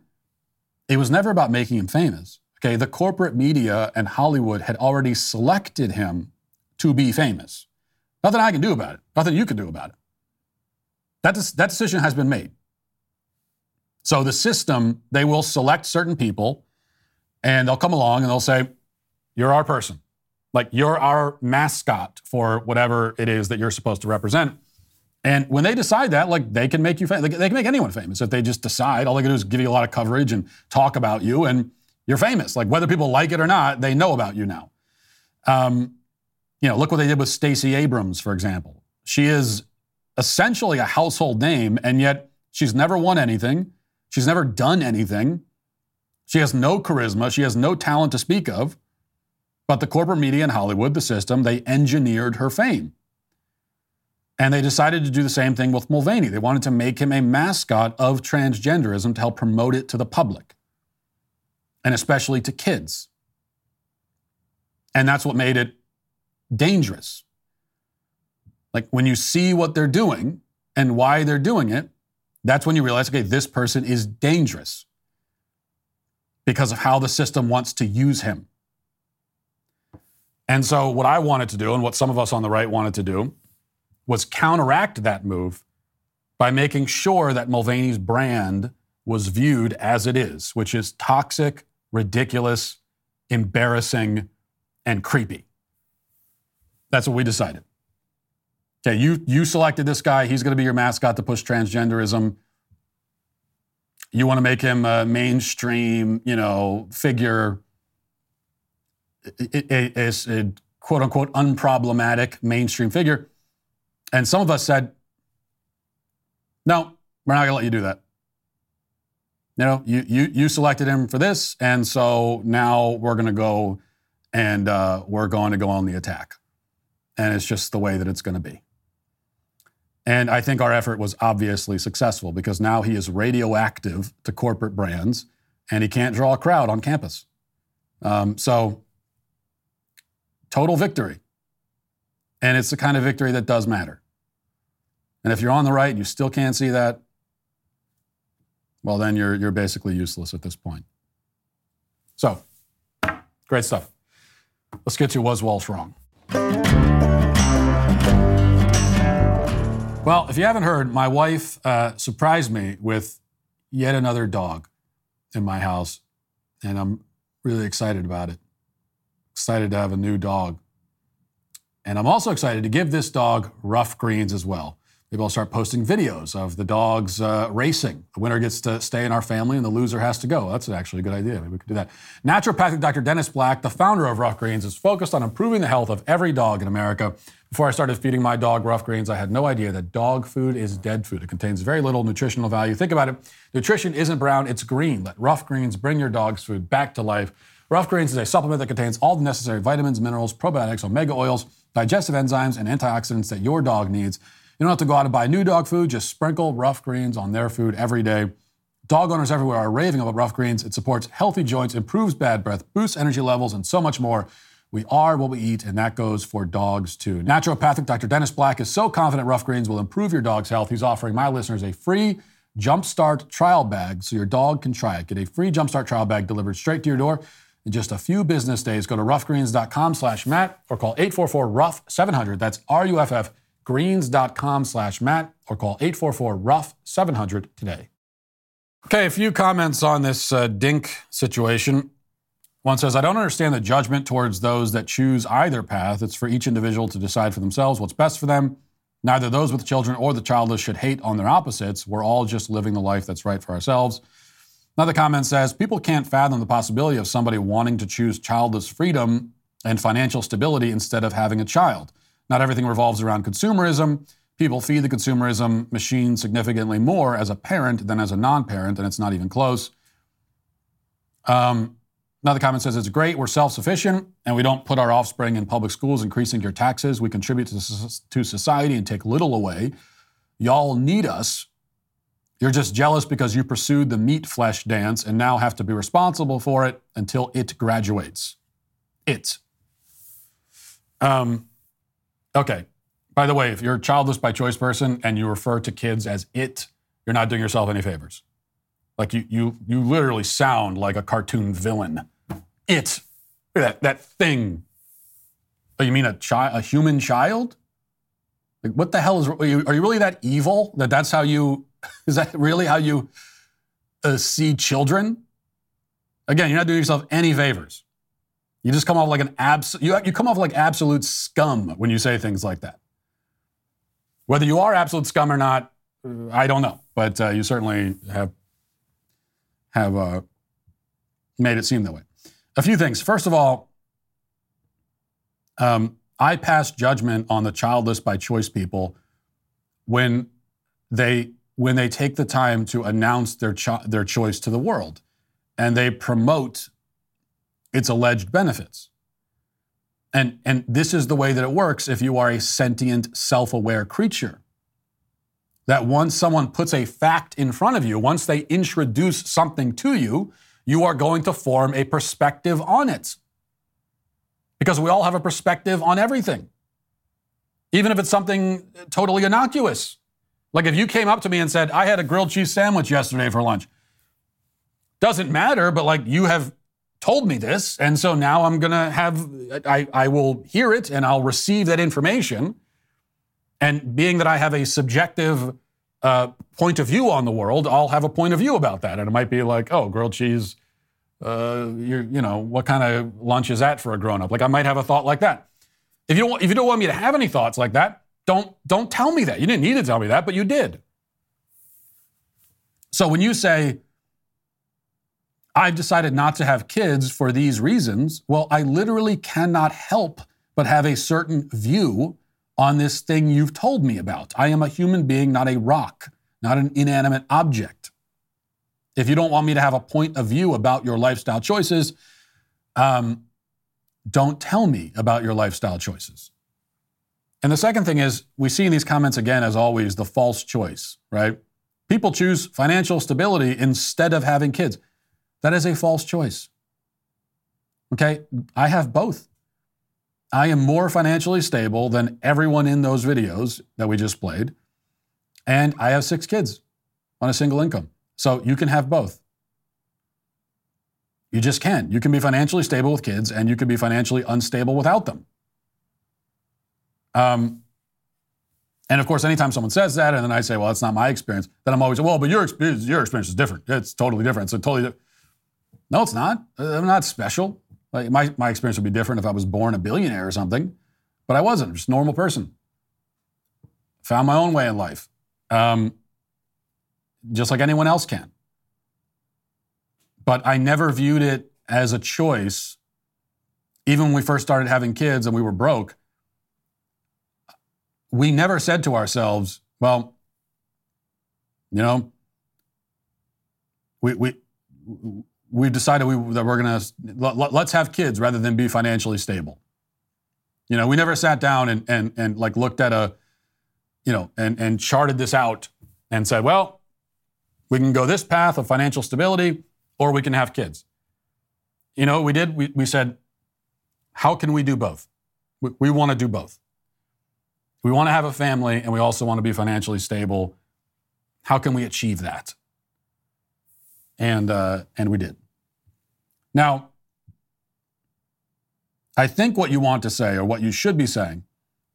it was never about making him famous. Okay, the corporate media and Hollywood had already selected him to be famous. Nothing I can do about it, nothing you can do about it. That, that decision has been made. So the system, they will select certain people and they'll come along and they'll say, You're our person. Like you're our mascot for whatever it is that you're supposed to represent. And when they decide that, like they can make you famous. They can make anyone famous if they just decide. All they can do is give you a lot of coverage and talk about you, and you're famous. Like whether people like it or not, they know about you now. Um, you know, look what they did with Stacey Abrams, for example. She is essentially a household name, and yet she's never won anything. She's never done anything. She has no charisma. She has no talent to speak of. But the corporate media in Hollywood, the system, they engineered her fame. And they decided to do the same thing with Mulvaney. They wanted to make him a mascot of transgenderism to help promote it to the public, and especially to kids. And that's what made it dangerous. Like when you see what they're doing and why they're doing it, that's when you realize okay, this person is dangerous because of how the system wants to use him. And so, what I wanted to do, and what some of us on the right wanted to do, was counteract that move by making sure that Mulvaney's brand was viewed as it is, which is toxic, ridiculous, embarrassing, and creepy. That's what we decided. Okay, you, you selected this guy. He's going to be your mascot to push transgenderism. You want to make him a mainstream, you know, figure, a, a, a quote unquote unproblematic mainstream figure. And some of us said, no, we're not going to let you do that. You know, you, you, you selected him for this, and so now we're going to go and uh, we're going to go on the attack. And it's just the way that it's going to be. And I think our effort was obviously successful because now he is radioactive to corporate brands and he can't draw a crowd on campus. Um, so, total victory. And it's the kind of victory that does matter. And if you're on the right and you still can't see that, well, then you're, you're basically useless at this point. So, great stuff. Let's get to Was Walsh Wrong? Well, if you haven't heard, my wife uh, surprised me with yet another dog in my house, and I'm really excited about it. Excited to have a new dog. And I'm also excited to give this dog Ruff Greens as well. Maybe I'll start posting videos of the dogs uh, racing. The winner gets to stay in our family and the loser has to go. That's actually a good idea. Maybe we could do that. Naturopathic Dr. Dennis Black, the founder of Ruff Greens, is focused on improving the health of every dog in America. Before I started feeding my dog Ruff Greens, I had no idea that dog food is dead food. It contains very little nutritional value. Think about it nutrition isn't brown, it's green. Let Ruff Greens bring your dog's food back to life. Ruff Greens is a supplement that contains all the necessary vitamins, minerals, probiotics, omega oils, digestive enzymes, and antioxidants that your dog needs. You don't have to go out and buy new dog food, just sprinkle Ruff Greens on their food every day. Dog owners everywhere are raving about Ruff Greens. It supports healthy joints, improves bad breath, boosts energy levels, and so much more. We are what we eat, and that goes for dogs too. Naturopathic Dr. Dennis Black is so confident Ruff Greens will improve your dog's health. He's offering my listeners a free Jumpstart trial bag so your dog can try it. Get a free Jumpstart trial bag delivered straight to your door in just a few business days. Go to ruffgreens.com slash Matt or call 844-RUFF-700. That's R-U-F-F greens.com slash Matt or call 844-RUFF-700 today. Okay, a few comments on this uh, dink situation. One says, I don't understand the judgment towards those that choose either path. It's for each individual to decide for themselves what's best for them. Neither those with children or the childless should hate on their opposites. We're all just living the life that's right for ourselves. Another comment says, people can't fathom the possibility of somebody wanting to choose childless freedom and financial stability instead of having a child. Not everything revolves around consumerism. People feed the consumerism machine significantly more as a parent than as a non parent, and it's not even close. Um, another comment says it's great, we're self sufficient, and we don't put our offspring in public schools, increasing your taxes. We contribute to, to society and take little away. Y'all need us. You're just jealous because you pursued the meat flesh dance and now have to be responsible for it until it graduates. It. Um, Okay. By the way, if you're a childless by choice person and you refer to kids as it, you're not doing yourself any favors. Like you, you, you literally sound like a cartoon villain. It, that that thing. Oh, you mean a child, a human child? Like, what the hell is? Are you, are you really that evil that that's how you? Is that really how you uh, see children? Again, you're not doing yourself any favors. You just come off like an abs. You, you come off like absolute scum when you say things like that. Whether you are absolute scum or not, I don't know, but uh, you certainly have have uh, made it seem that way. A few things. First of all, um, I pass judgment on the childless by choice people when they when they take the time to announce their cho- their choice to the world and they promote its alleged benefits. And, and this is the way that it works if you are a sentient, self aware creature. That once someone puts a fact in front of you, once they introduce something to you, you are going to form a perspective on it. Because we all have a perspective on everything, even if it's something totally innocuous. Like if you came up to me and said, I had a grilled cheese sandwich yesterday for lunch, doesn't matter, but like you have told me this, and so now I'm gonna have I, I will hear it and I'll receive that information. And being that I have a subjective uh, point of view on the world, I'll have a point of view about that. And it might be like, oh, grilled cheese, uh, you know, what kind of lunch is that for a grown up? Like I might have a thought like that. If you don't, if you don't want me to have any thoughts like that, don't don't tell me that. You didn't need to tell me that, but you did. So when you say, I've decided not to have kids for these reasons. Well, I literally cannot help but have a certain view on this thing you've told me about. I am a human being, not a rock, not an inanimate object. If you don't want me to have a point of view about your lifestyle choices, um, don't tell me about your lifestyle choices. And the second thing is, we see in these comments again, as always, the false choice, right? People choose financial stability instead of having kids. That is a false choice. Okay, I have both. I am more financially stable than everyone in those videos that we just played. And I have six kids on a single income. So you can have both. You just can. You can be financially stable with kids and you can be financially unstable without them. Um, and of course, anytime someone says that, and then I say, well, that's not my experience, then I'm always, well, but your experience, your experience is different. It's totally different. It's totally different. No, it's not. I'm not special. Like my, my experience would be different if I was born a billionaire or something, but I wasn't. i Just a normal person. Found my own way in life, um, just like anyone else can. But I never viewed it as a choice. Even when we first started having kids and we were broke, we never said to ourselves, well, you know, we, we, we've decided we, that we're going to let, let's have kids rather than be financially stable. You know, we never sat down and, and, and like looked at a, you know, and, and charted this out and said, well, we can go this path of financial stability or we can have kids. You know, we did, we, we said, how can we do both? We, we want to do both. We want to have a family and we also want to be financially stable. How can we achieve that? And, uh, and we did. Now, I think what you want to say, or what you should be saying,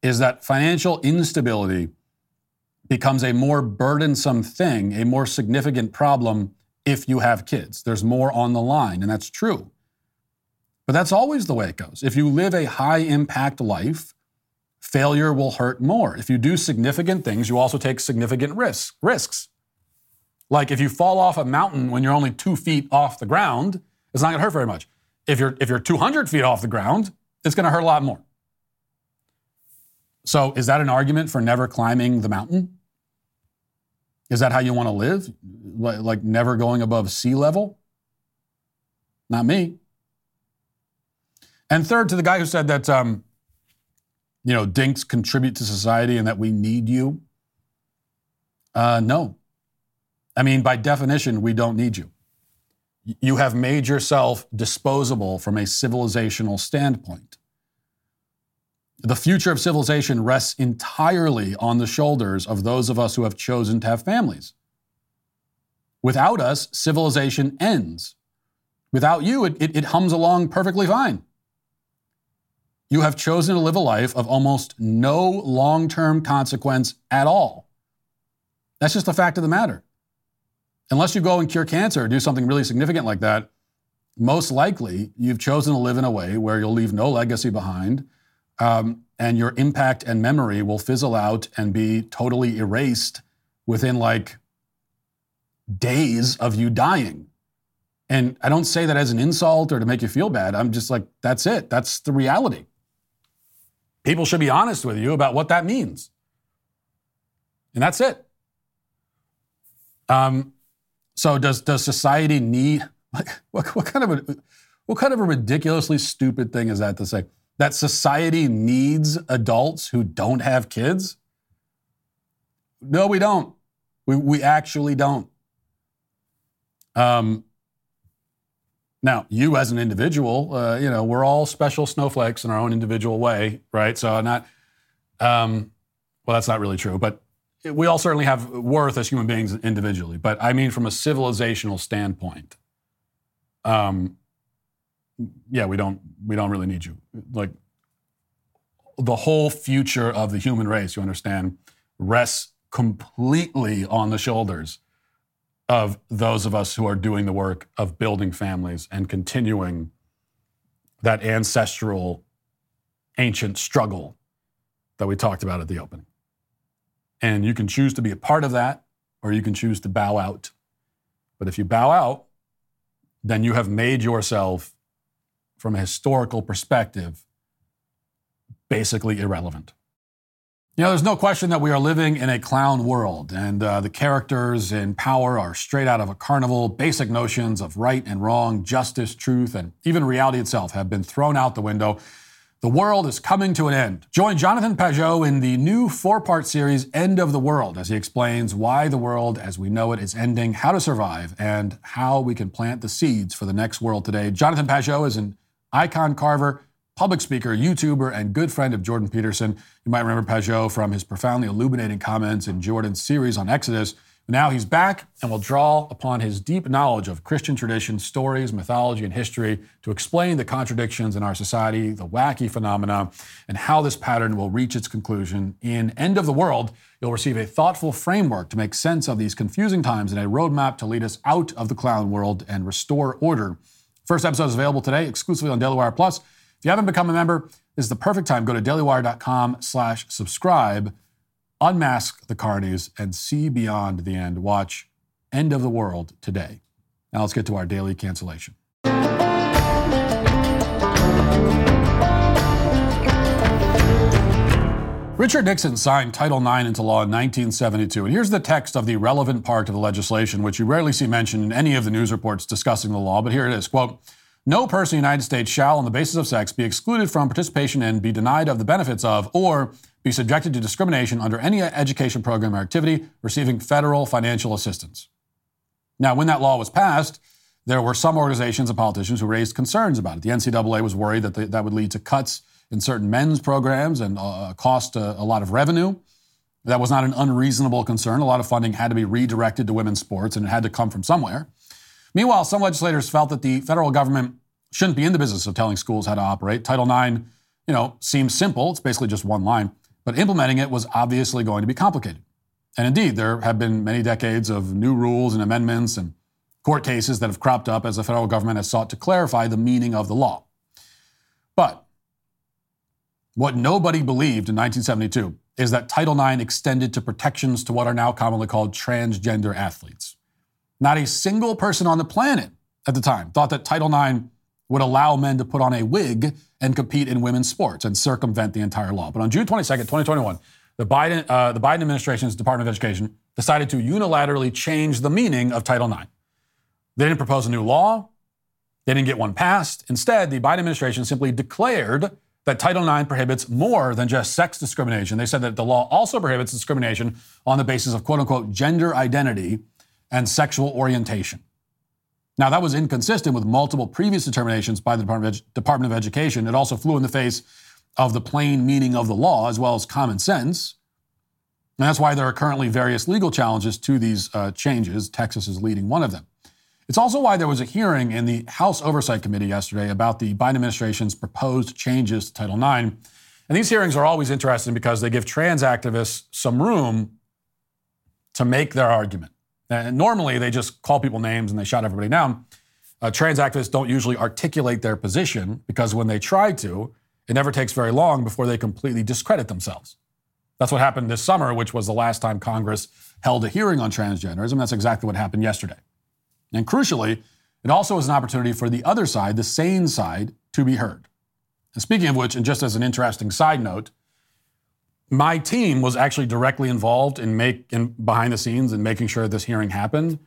is that financial instability becomes a more burdensome thing, a more significant problem if you have kids. There's more on the line, and that's true. But that's always the way it goes. If you live a high impact life, failure will hurt more. If you do significant things, you also take significant risks. risks. Like if you fall off a mountain when you're only two feet off the ground, it's not going to hurt very much. If you're if you're 200 feet off the ground, it's going to hurt a lot more. So is that an argument for never climbing the mountain? Is that how you want to live? Like never going above sea level? Not me. And third, to the guy who said that, um, you know, dinks contribute to society and that we need you. Uh, no, I mean, by definition, we don't need you. You have made yourself disposable from a civilizational standpoint. The future of civilization rests entirely on the shoulders of those of us who have chosen to have families. Without us, civilization ends. Without you, it, it, it, hums along perfectly fine. You have chosen to live a life of almost no long term consequence at all. That's just the fact of the matter unless you go and cure cancer or do something really significant like that, most likely you've chosen to live in a way where you'll leave no legacy behind, um, and your impact and memory will fizzle out and be totally erased within like days of you dying. And I don't say that as an insult or to make you feel bad. I'm just like, that's it. That's the reality. People should be honest with you about what that means. And that's it. Um, so does does society need like what, what kind of a what kind of a ridiculously stupid thing is that to say? That society needs adults who don't have kids? No, we don't. We, we actually don't. Um, now, you as an individual, uh, you know, we're all special snowflakes in our own individual way, right? So, not, um, well, that's not really true, but we all certainly have worth as human beings individually. But I mean, from a civilizational standpoint, um, yeah, we don't we don't really need you. Like the whole future of the human race, you understand, rests completely on the shoulders of those of us who are doing the work of building families and continuing that ancestral ancient struggle that we talked about at the opening. And you can choose to be a part of that or you can choose to bow out. But if you bow out, then you have made yourself, from a historical perspective, basically irrelevant. You know, there's no question that we are living in a clown world, and uh, the characters in power are straight out of a carnival. Basic notions of right and wrong, justice, truth, and even reality itself have been thrown out the window. The world is coming to an end. Join Jonathan Pageau in the new four part series, End of the World, as he explains why the world as we know it is ending, how to survive, and how we can plant the seeds for the next world today. Jonathan Pageau is an icon carver, public speaker, YouTuber, and good friend of Jordan Peterson. You might remember Pageau from his profoundly illuminating comments in Jordan's series on Exodus. Now he's back and will draw upon his deep knowledge of Christian tradition, stories, mythology, and history to explain the contradictions in our society, the wacky phenomena, and how this pattern will reach its conclusion. In End of the World, you'll receive a thoughtful framework to make sense of these confusing times and a roadmap to lead us out of the clown world and restore order. First episode is available today exclusively on Daily Wire Plus. If you haven't become a member, this is the perfect time. Go to dailywire.com slash subscribe unmask the carnies, and see beyond the end. Watch End of the World today. Now let's get to our daily cancellation. Richard Nixon signed Title IX into law in 1972. And here's the text of the relevant part of the legislation, which you rarely see mentioned in any of the news reports discussing the law, but here it is. Quote, no person in the United States shall, on the basis of sex, be excluded from participation and be denied of the benefits of, or be subjected to discrimination under any education program or activity receiving federal financial assistance. Now, when that law was passed, there were some organizations and politicians who raised concerns about it. The NCAA was worried that the, that would lead to cuts in certain men's programs and uh, cost a, a lot of revenue. That was not an unreasonable concern. A lot of funding had to be redirected to women's sports, and it had to come from somewhere. Meanwhile, some legislators felt that the federal government shouldn't be in the business of telling schools how to operate. Title IX, you know, seems simple. It's basically just one line. But implementing it was obviously going to be complicated. And indeed, there have been many decades of new rules and amendments and court cases that have cropped up as the federal government has sought to clarify the meaning of the law. But what nobody believed in 1972 is that Title IX extended to protections to what are now commonly called transgender athletes. Not a single person on the planet at the time thought that Title IX would allow men to put on a wig and compete in women's sports and circumvent the entire law. But on June 22nd, 2021, the Biden, uh, the Biden administration's Department of Education decided to unilaterally change the meaning of Title IX. They didn't propose a new law. They didn't get one passed. Instead, the Biden administration simply declared that Title IX prohibits more than just sex discrimination. They said that the law also prohibits discrimination on the basis of quote unquote gender identity and sexual orientation. Now, that was inconsistent with multiple previous determinations by the Department of, Department of Education. It also flew in the face of the plain meaning of the law as well as common sense. And that's why there are currently various legal challenges to these uh, changes. Texas is leading one of them. It's also why there was a hearing in the House Oversight Committee yesterday about the Biden administration's proposed changes to Title IX. And these hearings are always interesting because they give trans activists some room to make their argument. And normally they just call people names and they shut everybody down. Uh, trans activists don't usually articulate their position because when they try to, it never takes very long before they completely discredit themselves. That's what happened this summer, which was the last time Congress held a hearing on transgenderism. That's exactly what happened yesterday. And crucially, it also was an opportunity for the other side, the sane side, to be heard. And speaking of which, and just as an interesting side note, my team was actually directly involved in make in behind the scenes in making sure this hearing happened,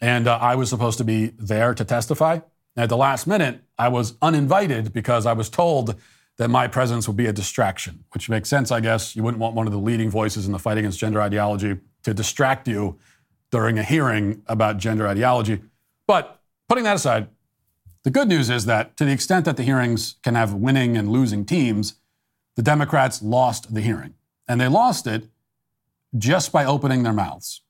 and uh, I was supposed to be there to testify. And at the last minute, I was uninvited because I was told that my presence would be a distraction, which makes sense, I guess. You wouldn't want one of the leading voices in the fight against gender ideology to distract you during a hearing about gender ideology. But putting that aside, the good news is that to the extent that the hearings can have winning and losing teams, the Democrats lost the hearing. And they lost it just by opening their mouths.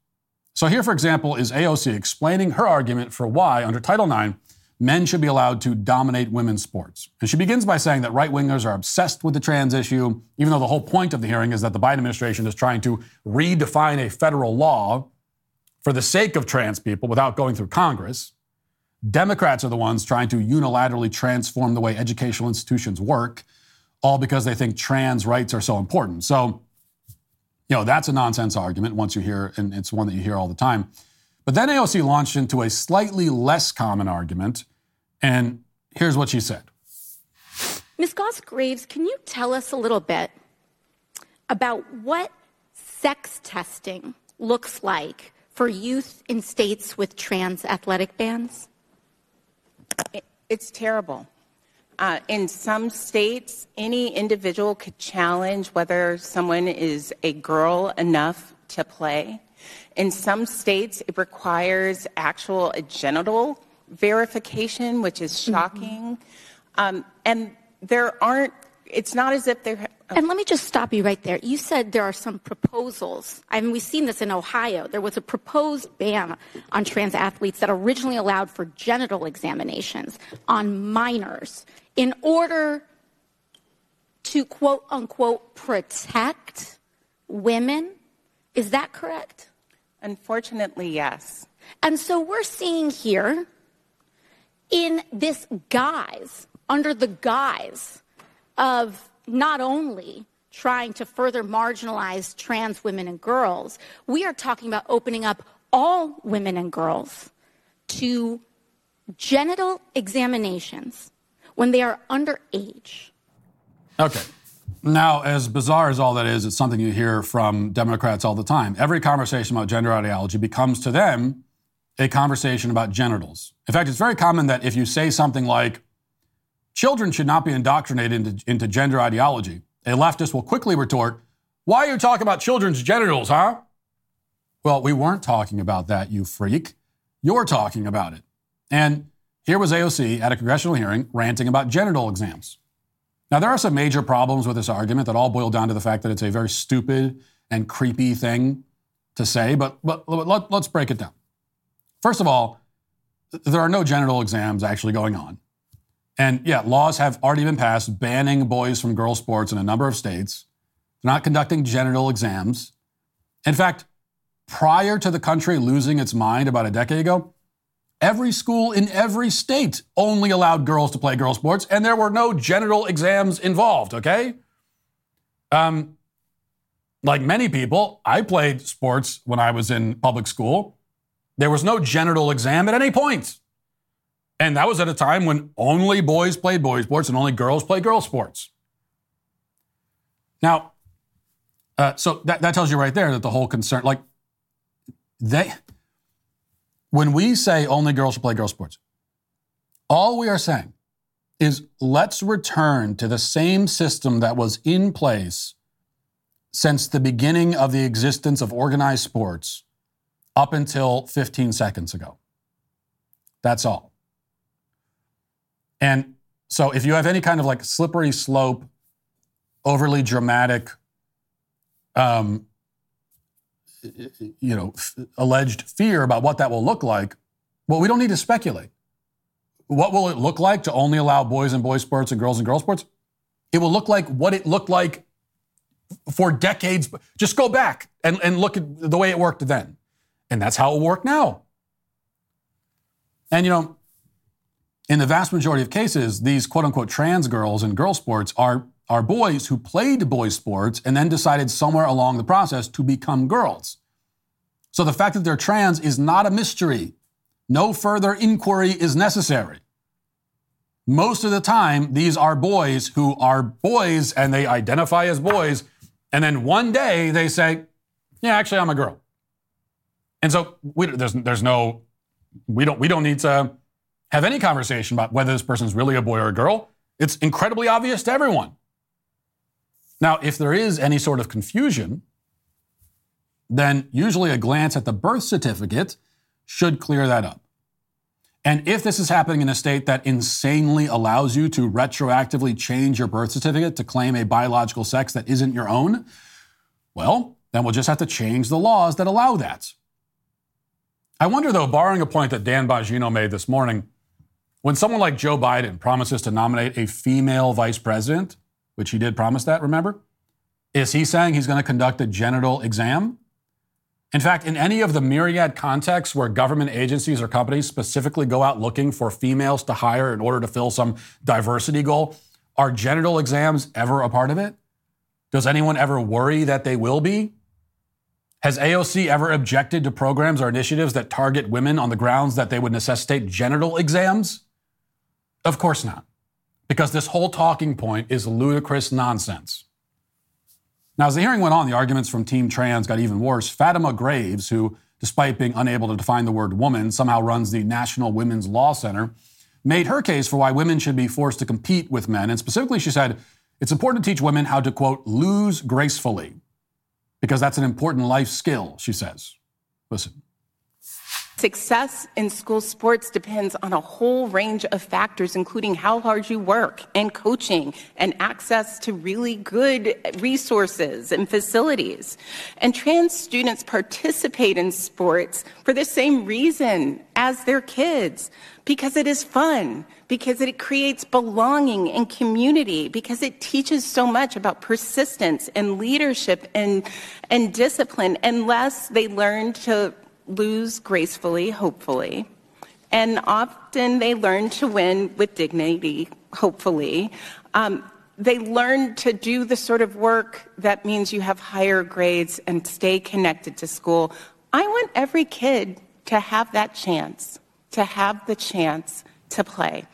So, here, for example, is AOC explaining her argument for why, under Title IX, men should be allowed to dominate women's sports. And she begins by saying that right wingers are obsessed with the trans issue, even though the whole point of the hearing is that the Biden administration is trying to redefine a federal law for the sake of trans people without going through Congress. Democrats are the ones trying to unilaterally transform the way educational institutions work all because they think trans rights are so important. So, you know, that's a nonsense argument once you hear, and it's one that you hear all the time. But then AOC launched into a slightly less common argument, and here's what she said. Ms. Goss Graves, can you tell us a little bit about what sex testing looks like for youth in states with trans athletic bans? It's terrible. Uh, in some states, any individual could challenge whether someone is a girl enough to play. In some states, it requires actual genital verification, which is mm-hmm. shocking. Mm-hmm. Um, and there aren't, it's not as if there. And let me just stop you right there. You said there are some proposals. I mean, we've seen this in Ohio. There was a proposed ban on trans athletes that originally allowed for genital examinations on minors in order to quote unquote protect women. Is that correct? Unfortunately, yes. And so we're seeing here in this guise, under the guise of not only trying to further marginalize trans women and girls, we are talking about opening up all women and girls to genital examinations when they are underage. Okay. Now, as bizarre as all that is, it's something you hear from Democrats all the time. Every conversation about gender ideology becomes to them a conversation about genitals. In fact, it's very common that if you say something like, children should not be indoctrinated into, into gender ideology, a leftist will quickly retort, why are you talking about children's genitals, huh? Well, we weren't talking about that, you freak. You're talking about it. And here was AOC at a congressional hearing ranting about genital exams. Now, there are some major problems with this argument that all boil down to the fact that it's a very stupid and creepy thing to say, but, but let, let's break it down. First of all, there are no genital exams actually going on. And yeah, laws have already been passed banning boys from girl sports in a number of states. They're not conducting genital exams. In fact, prior to the country losing its mind about a decade ago, Every school in every state only allowed girls to play girl sports, and there were no genital exams involved, okay? Um, like many people, I played sports when I was in public school. There was no genital exam at any point. And that was at a time when only boys played boys sports and only girls played girl sports. Now, uh, so that, that tells you right there that the whole concern, like, they, when we say only girls should play girl sports, all we are saying is let's return to the same system that was in place since the beginning of the existence of organized sports up until 15 seconds ago. That's all. And so if you have any kind of like slippery slope, overly dramatic um, you know, f- alleged fear about what that will look like, well, we don't need to speculate. What will it look like to only allow boys and boys sports and girls and girls sports? It will look like what it looked like for decades. Just go back and, and look at the way it worked then. And that's how it will work now. And, you know, in the vast majority of cases, these quote unquote trans girls in girl sports are, are boys who played boys sports and then decided somewhere along the process to become girls. So the fact that they're trans is not a mystery. No further inquiry is necessary. Most of the time, these are boys who are boys and they identify as boys. And then one day they say, yeah, actually, I'm a girl. And so we, there's, there's no, we don't, we don't need to have any conversation about whether this person's really a boy or a girl. It's incredibly obvious to everyone. Now, if there is any sort of confusion, then usually a glance at the birth certificate should clear that up. And if this is happening in a state that insanely allows you to retroactively change your birth certificate to claim a biological sex that isn't your own, well, then we'll just have to change the laws that allow that. I wonder, though, borrowing a point that Dan Bongino made this morning, when someone like Joe Biden promises to nominate a female vice president, which he did promise that, remember? Is he saying he's going to conduct a genital exam? In fact, in any of the myriad contexts where government agencies or companies specifically go out looking for females to hire in order to fill some diversity goal, are genital exams ever a part of it? Does anyone ever worry that they will be? Has AOC ever objected to programs or initiatives that target women on the grounds that they would necessitate genital exams? Of course not, because this whole talking point is ludicrous nonsense. Now, as the hearing went on, the arguments from Team Trans got even worse. Fatima Graves, who, despite being unable to define the word woman, somehow runs the National Women's Law Center, made her case for why women should be forced to compete with men. And specifically, she said it's important to teach women how to, quote, lose gracefully, because that's an important life skill, she says. Listen. Success in school sports depends on a whole range of factors, including how hard you work and coaching and access to really good resources and facilities. And trans students participate in sports for the same reason as their kids because it is fun, because it creates belonging and community, because it teaches so much about persistence and leadership and, and discipline, unless they learn to lose gracefully, hopefully. And often they learn to win with dignity, hopefully. Um, they learn to do the sort of work that means you have higher grades and stay connected to school. I want every kid to have that chance, to have the chance to play.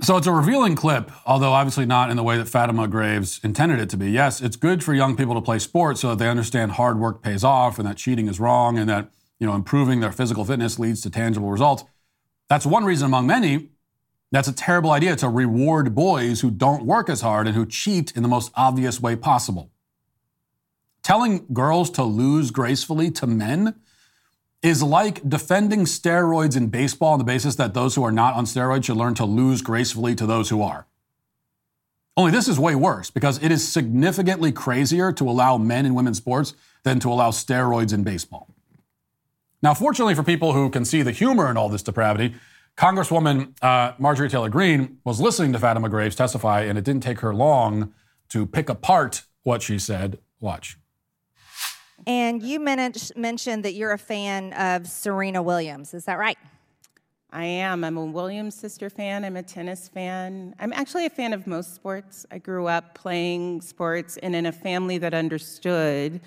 So it's a revealing clip, although obviously not in the way that Fatima Graves intended it to be. Yes, it's good for young people to play sports so that they understand hard work pays off and that cheating is wrong and that, you know, improving their physical fitness leads to tangible results. That's one reason among many. That's a terrible idea to reward boys who don't work as hard and who cheat in the most obvious way possible. Telling girls to lose gracefully to men is like defending steroids in baseball on the basis that those who are not on steroids should learn to lose gracefully to those who are. Only this is way worse because it is significantly crazier to allow men in women's sports than to allow steroids in baseball. Now, fortunately for people who can see the humor in all this depravity, Congresswoman uh, Marjorie Taylor Greene was listening to Fatima Graves testify, and it didn't take her long to pick apart what she said. Watch. And you men- mentioned that you're a fan of Serena Williams. Is that right? I am. I'm a Williams sister fan. I'm a tennis fan. I'm actually a fan of most sports. I grew up playing sports and in a family that understood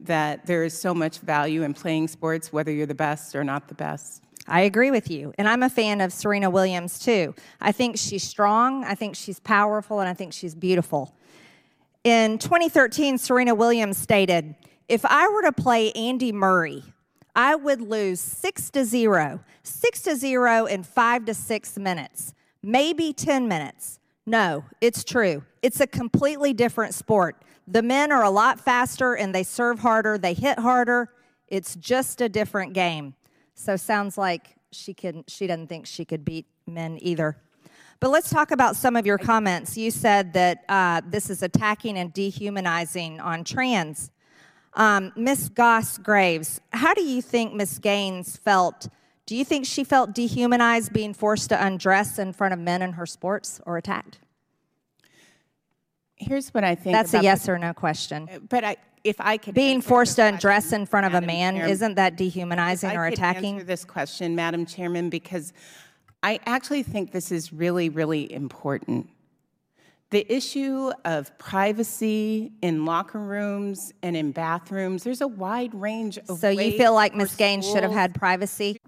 that there is so much value in playing sports, whether you're the best or not the best. I agree with you. And I'm a fan of Serena Williams too. I think she's strong, I think she's powerful, and I think she's beautiful. In 2013, Serena Williams stated, if I were to play Andy Murray, I would lose six to zero, six to zero in five to six minutes, maybe 10 minutes. No, it's true. It's a completely different sport. The men are a lot faster and they serve harder, they hit harder. It's just a different game. So sounds like she can she doesn't think she could beat men either. But let's talk about some of your comments. You said that uh, this is attacking and dehumanizing on trans. Um, Miss Goss Graves, how do you think Miss Gaines felt? Do you think she felt dehumanized being forced to undress in front of men in her sports or attacked? Here's what I think. That's a yes the- or no question. But I, if I could Being forced to undress question, in front of a man, Chairman. isn't that dehumanizing or attacking? Answer this question, Madam Chairman, because I actually think this is really, really important. The issue of privacy in locker rooms and in bathrooms, there's a wide range of So you feel like for Miss Gaines should have had privacy?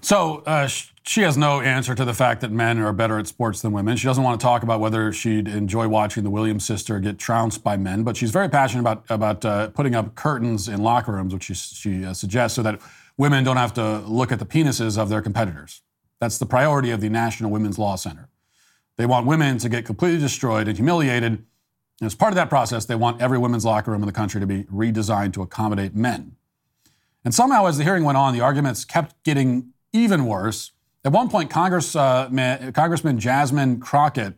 So uh, she has no answer to the fact that men are better at sports than women. She doesn't want to talk about whether she'd enjoy watching the Williams sister get trounced by men, but she's very passionate about about uh, putting up curtains in locker rooms, which she, she uh, suggests, so that women don't have to look at the penises of their competitors. That's the priority of the National Women's Law Center. They want women to get completely destroyed and humiliated. And as part of that process, they want every women's locker room in the country to be redesigned to accommodate men. And somehow, as the hearing went on, the arguments kept getting even worse. At one point, Congress, uh, ma- Congressman Jasmine Crockett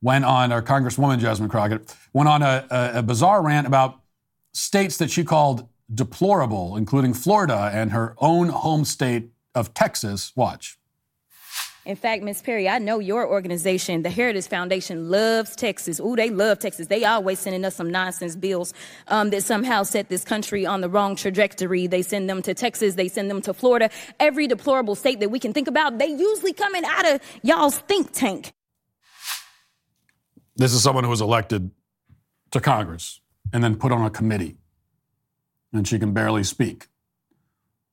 went on, or Congresswoman Jasmine Crockett went on a, a, a bizarre rant about states that she called deplorable, including Florida and her own home state of Texas. Watch. In fact, Miss Perry, I know your organization, the Heritage Foundation, loves Texas. Ooh, they love Texas. They always sending us some nonsense bills um, that somehow set this country on the wrong trajectory. They send them to Texas. They send them to Florida. Every deplorable state that we can think about, they usually coming out of y'all's think tank. This is someone who was elected to Congress and then put on a committee, and she can barely speak.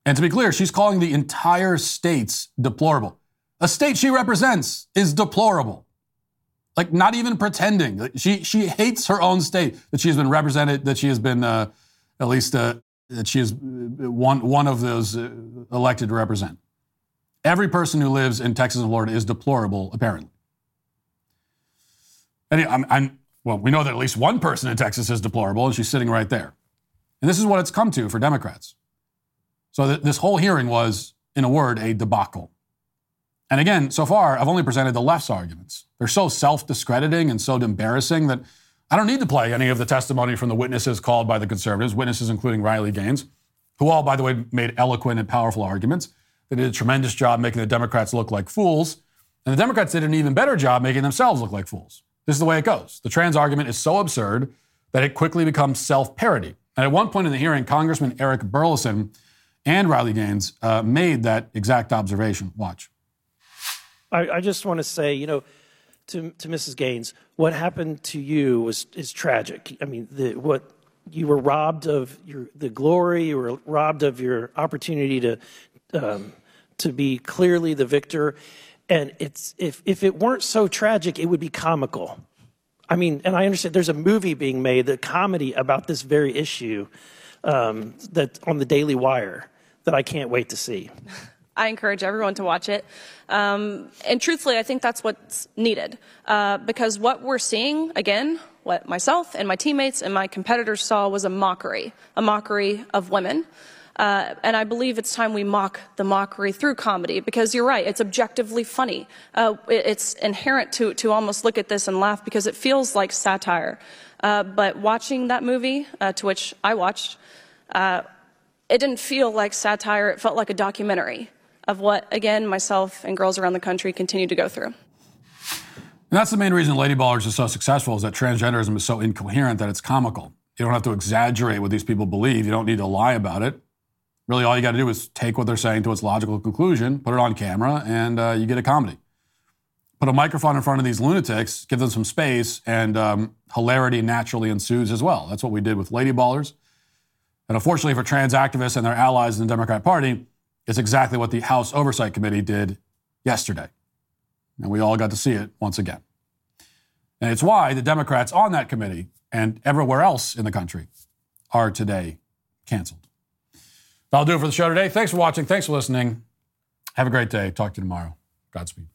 And to be clear, she's calling the entire states deplorable. A state she represents is deplorable. Like, not even pretending. She, she hates her own state that she has been represented, that she has been, uh, at least, uh, that she is uh, one, one of those uh, elected to represent. Every person who lives in Texas and Florida is deplorable, apparently. And I'm, I'm, well, we know that at least one person in Texas is deplorable, and she's sitting right there. And this is what it's come to for Democrats. So th- this whole hearing was, in a word, a debacle. And again, so far, I've only presented the left's arguments. They're so self discrediting and so embarrassing that I don't need to play any of the testimony from the witnesses called by the conservatives, witnesses including Riley Gaines, who all, by the way, made eloquent and powerful arguments. They did a tremendous job making the Democrats look like fools. And the Democrats did an even better job making themselves look like fools. This is the way it goes. The trans argument is so absurd that it quickly becomes self parody. And at one point in the hearing, Congressman Eric Burlison and Riley Gaines uh, made that exact observation. Watch. I, I just want to say, you know, to, to Mrs. Gaines, what happened to you was is tragic. I mean, the, what you were robbed of your the glory, you were robbed of your opportunity to um, to be clearly the victor. And it's if if it weren't so tragic, it would be comical. I mean, and I understand there's a movie being made, the comedy about this very issue, um, that on the Daily Wire that I can't wait to see. I encourage everyone to watch it. Um, and truthfully, I think that's what's needed. Uh, because what we're seeing, again, what myself and my teammates and my competitors saw was a mockery, a mockery of women. Uh, and I believe it's time we mock the mockery through comedy because you're right, it's objectively funny. Uh, it- it's inherent to, to almost look at this and laugh because it feels like satire. Uh, but watching that movie, uh, to which I watched, uh, it didn't feel like satire, it felt like a documentary of what, again, myself and girls around the country continue to go through. And that's the main reason Lady Ballers is so successful is that transgenderism is so incoherent that it's comical. You don't have to exaggerate what these people believe. You don't need to lie about it. Really, all you got to do is take what they're saying to its logical conclusion, put it on camera, and uh, you get a comedy. Put a microphone in front of these lunatics, give them some space, and um, hilarity naturally ensues as well. That's what we did with Lady Ballers. And unfortunately for trans activists and their allies in the Democrat Party, it's exactly what the House Oversight Committee did yesterday. And we all got to see it once again. And it's why the Democrats on that committee and everywhere else in the country are today canceled. That'll do it for the show today. Thanks for watching. Thanks for listening. Have a great day. Talk to you tomorrow. Godspeed.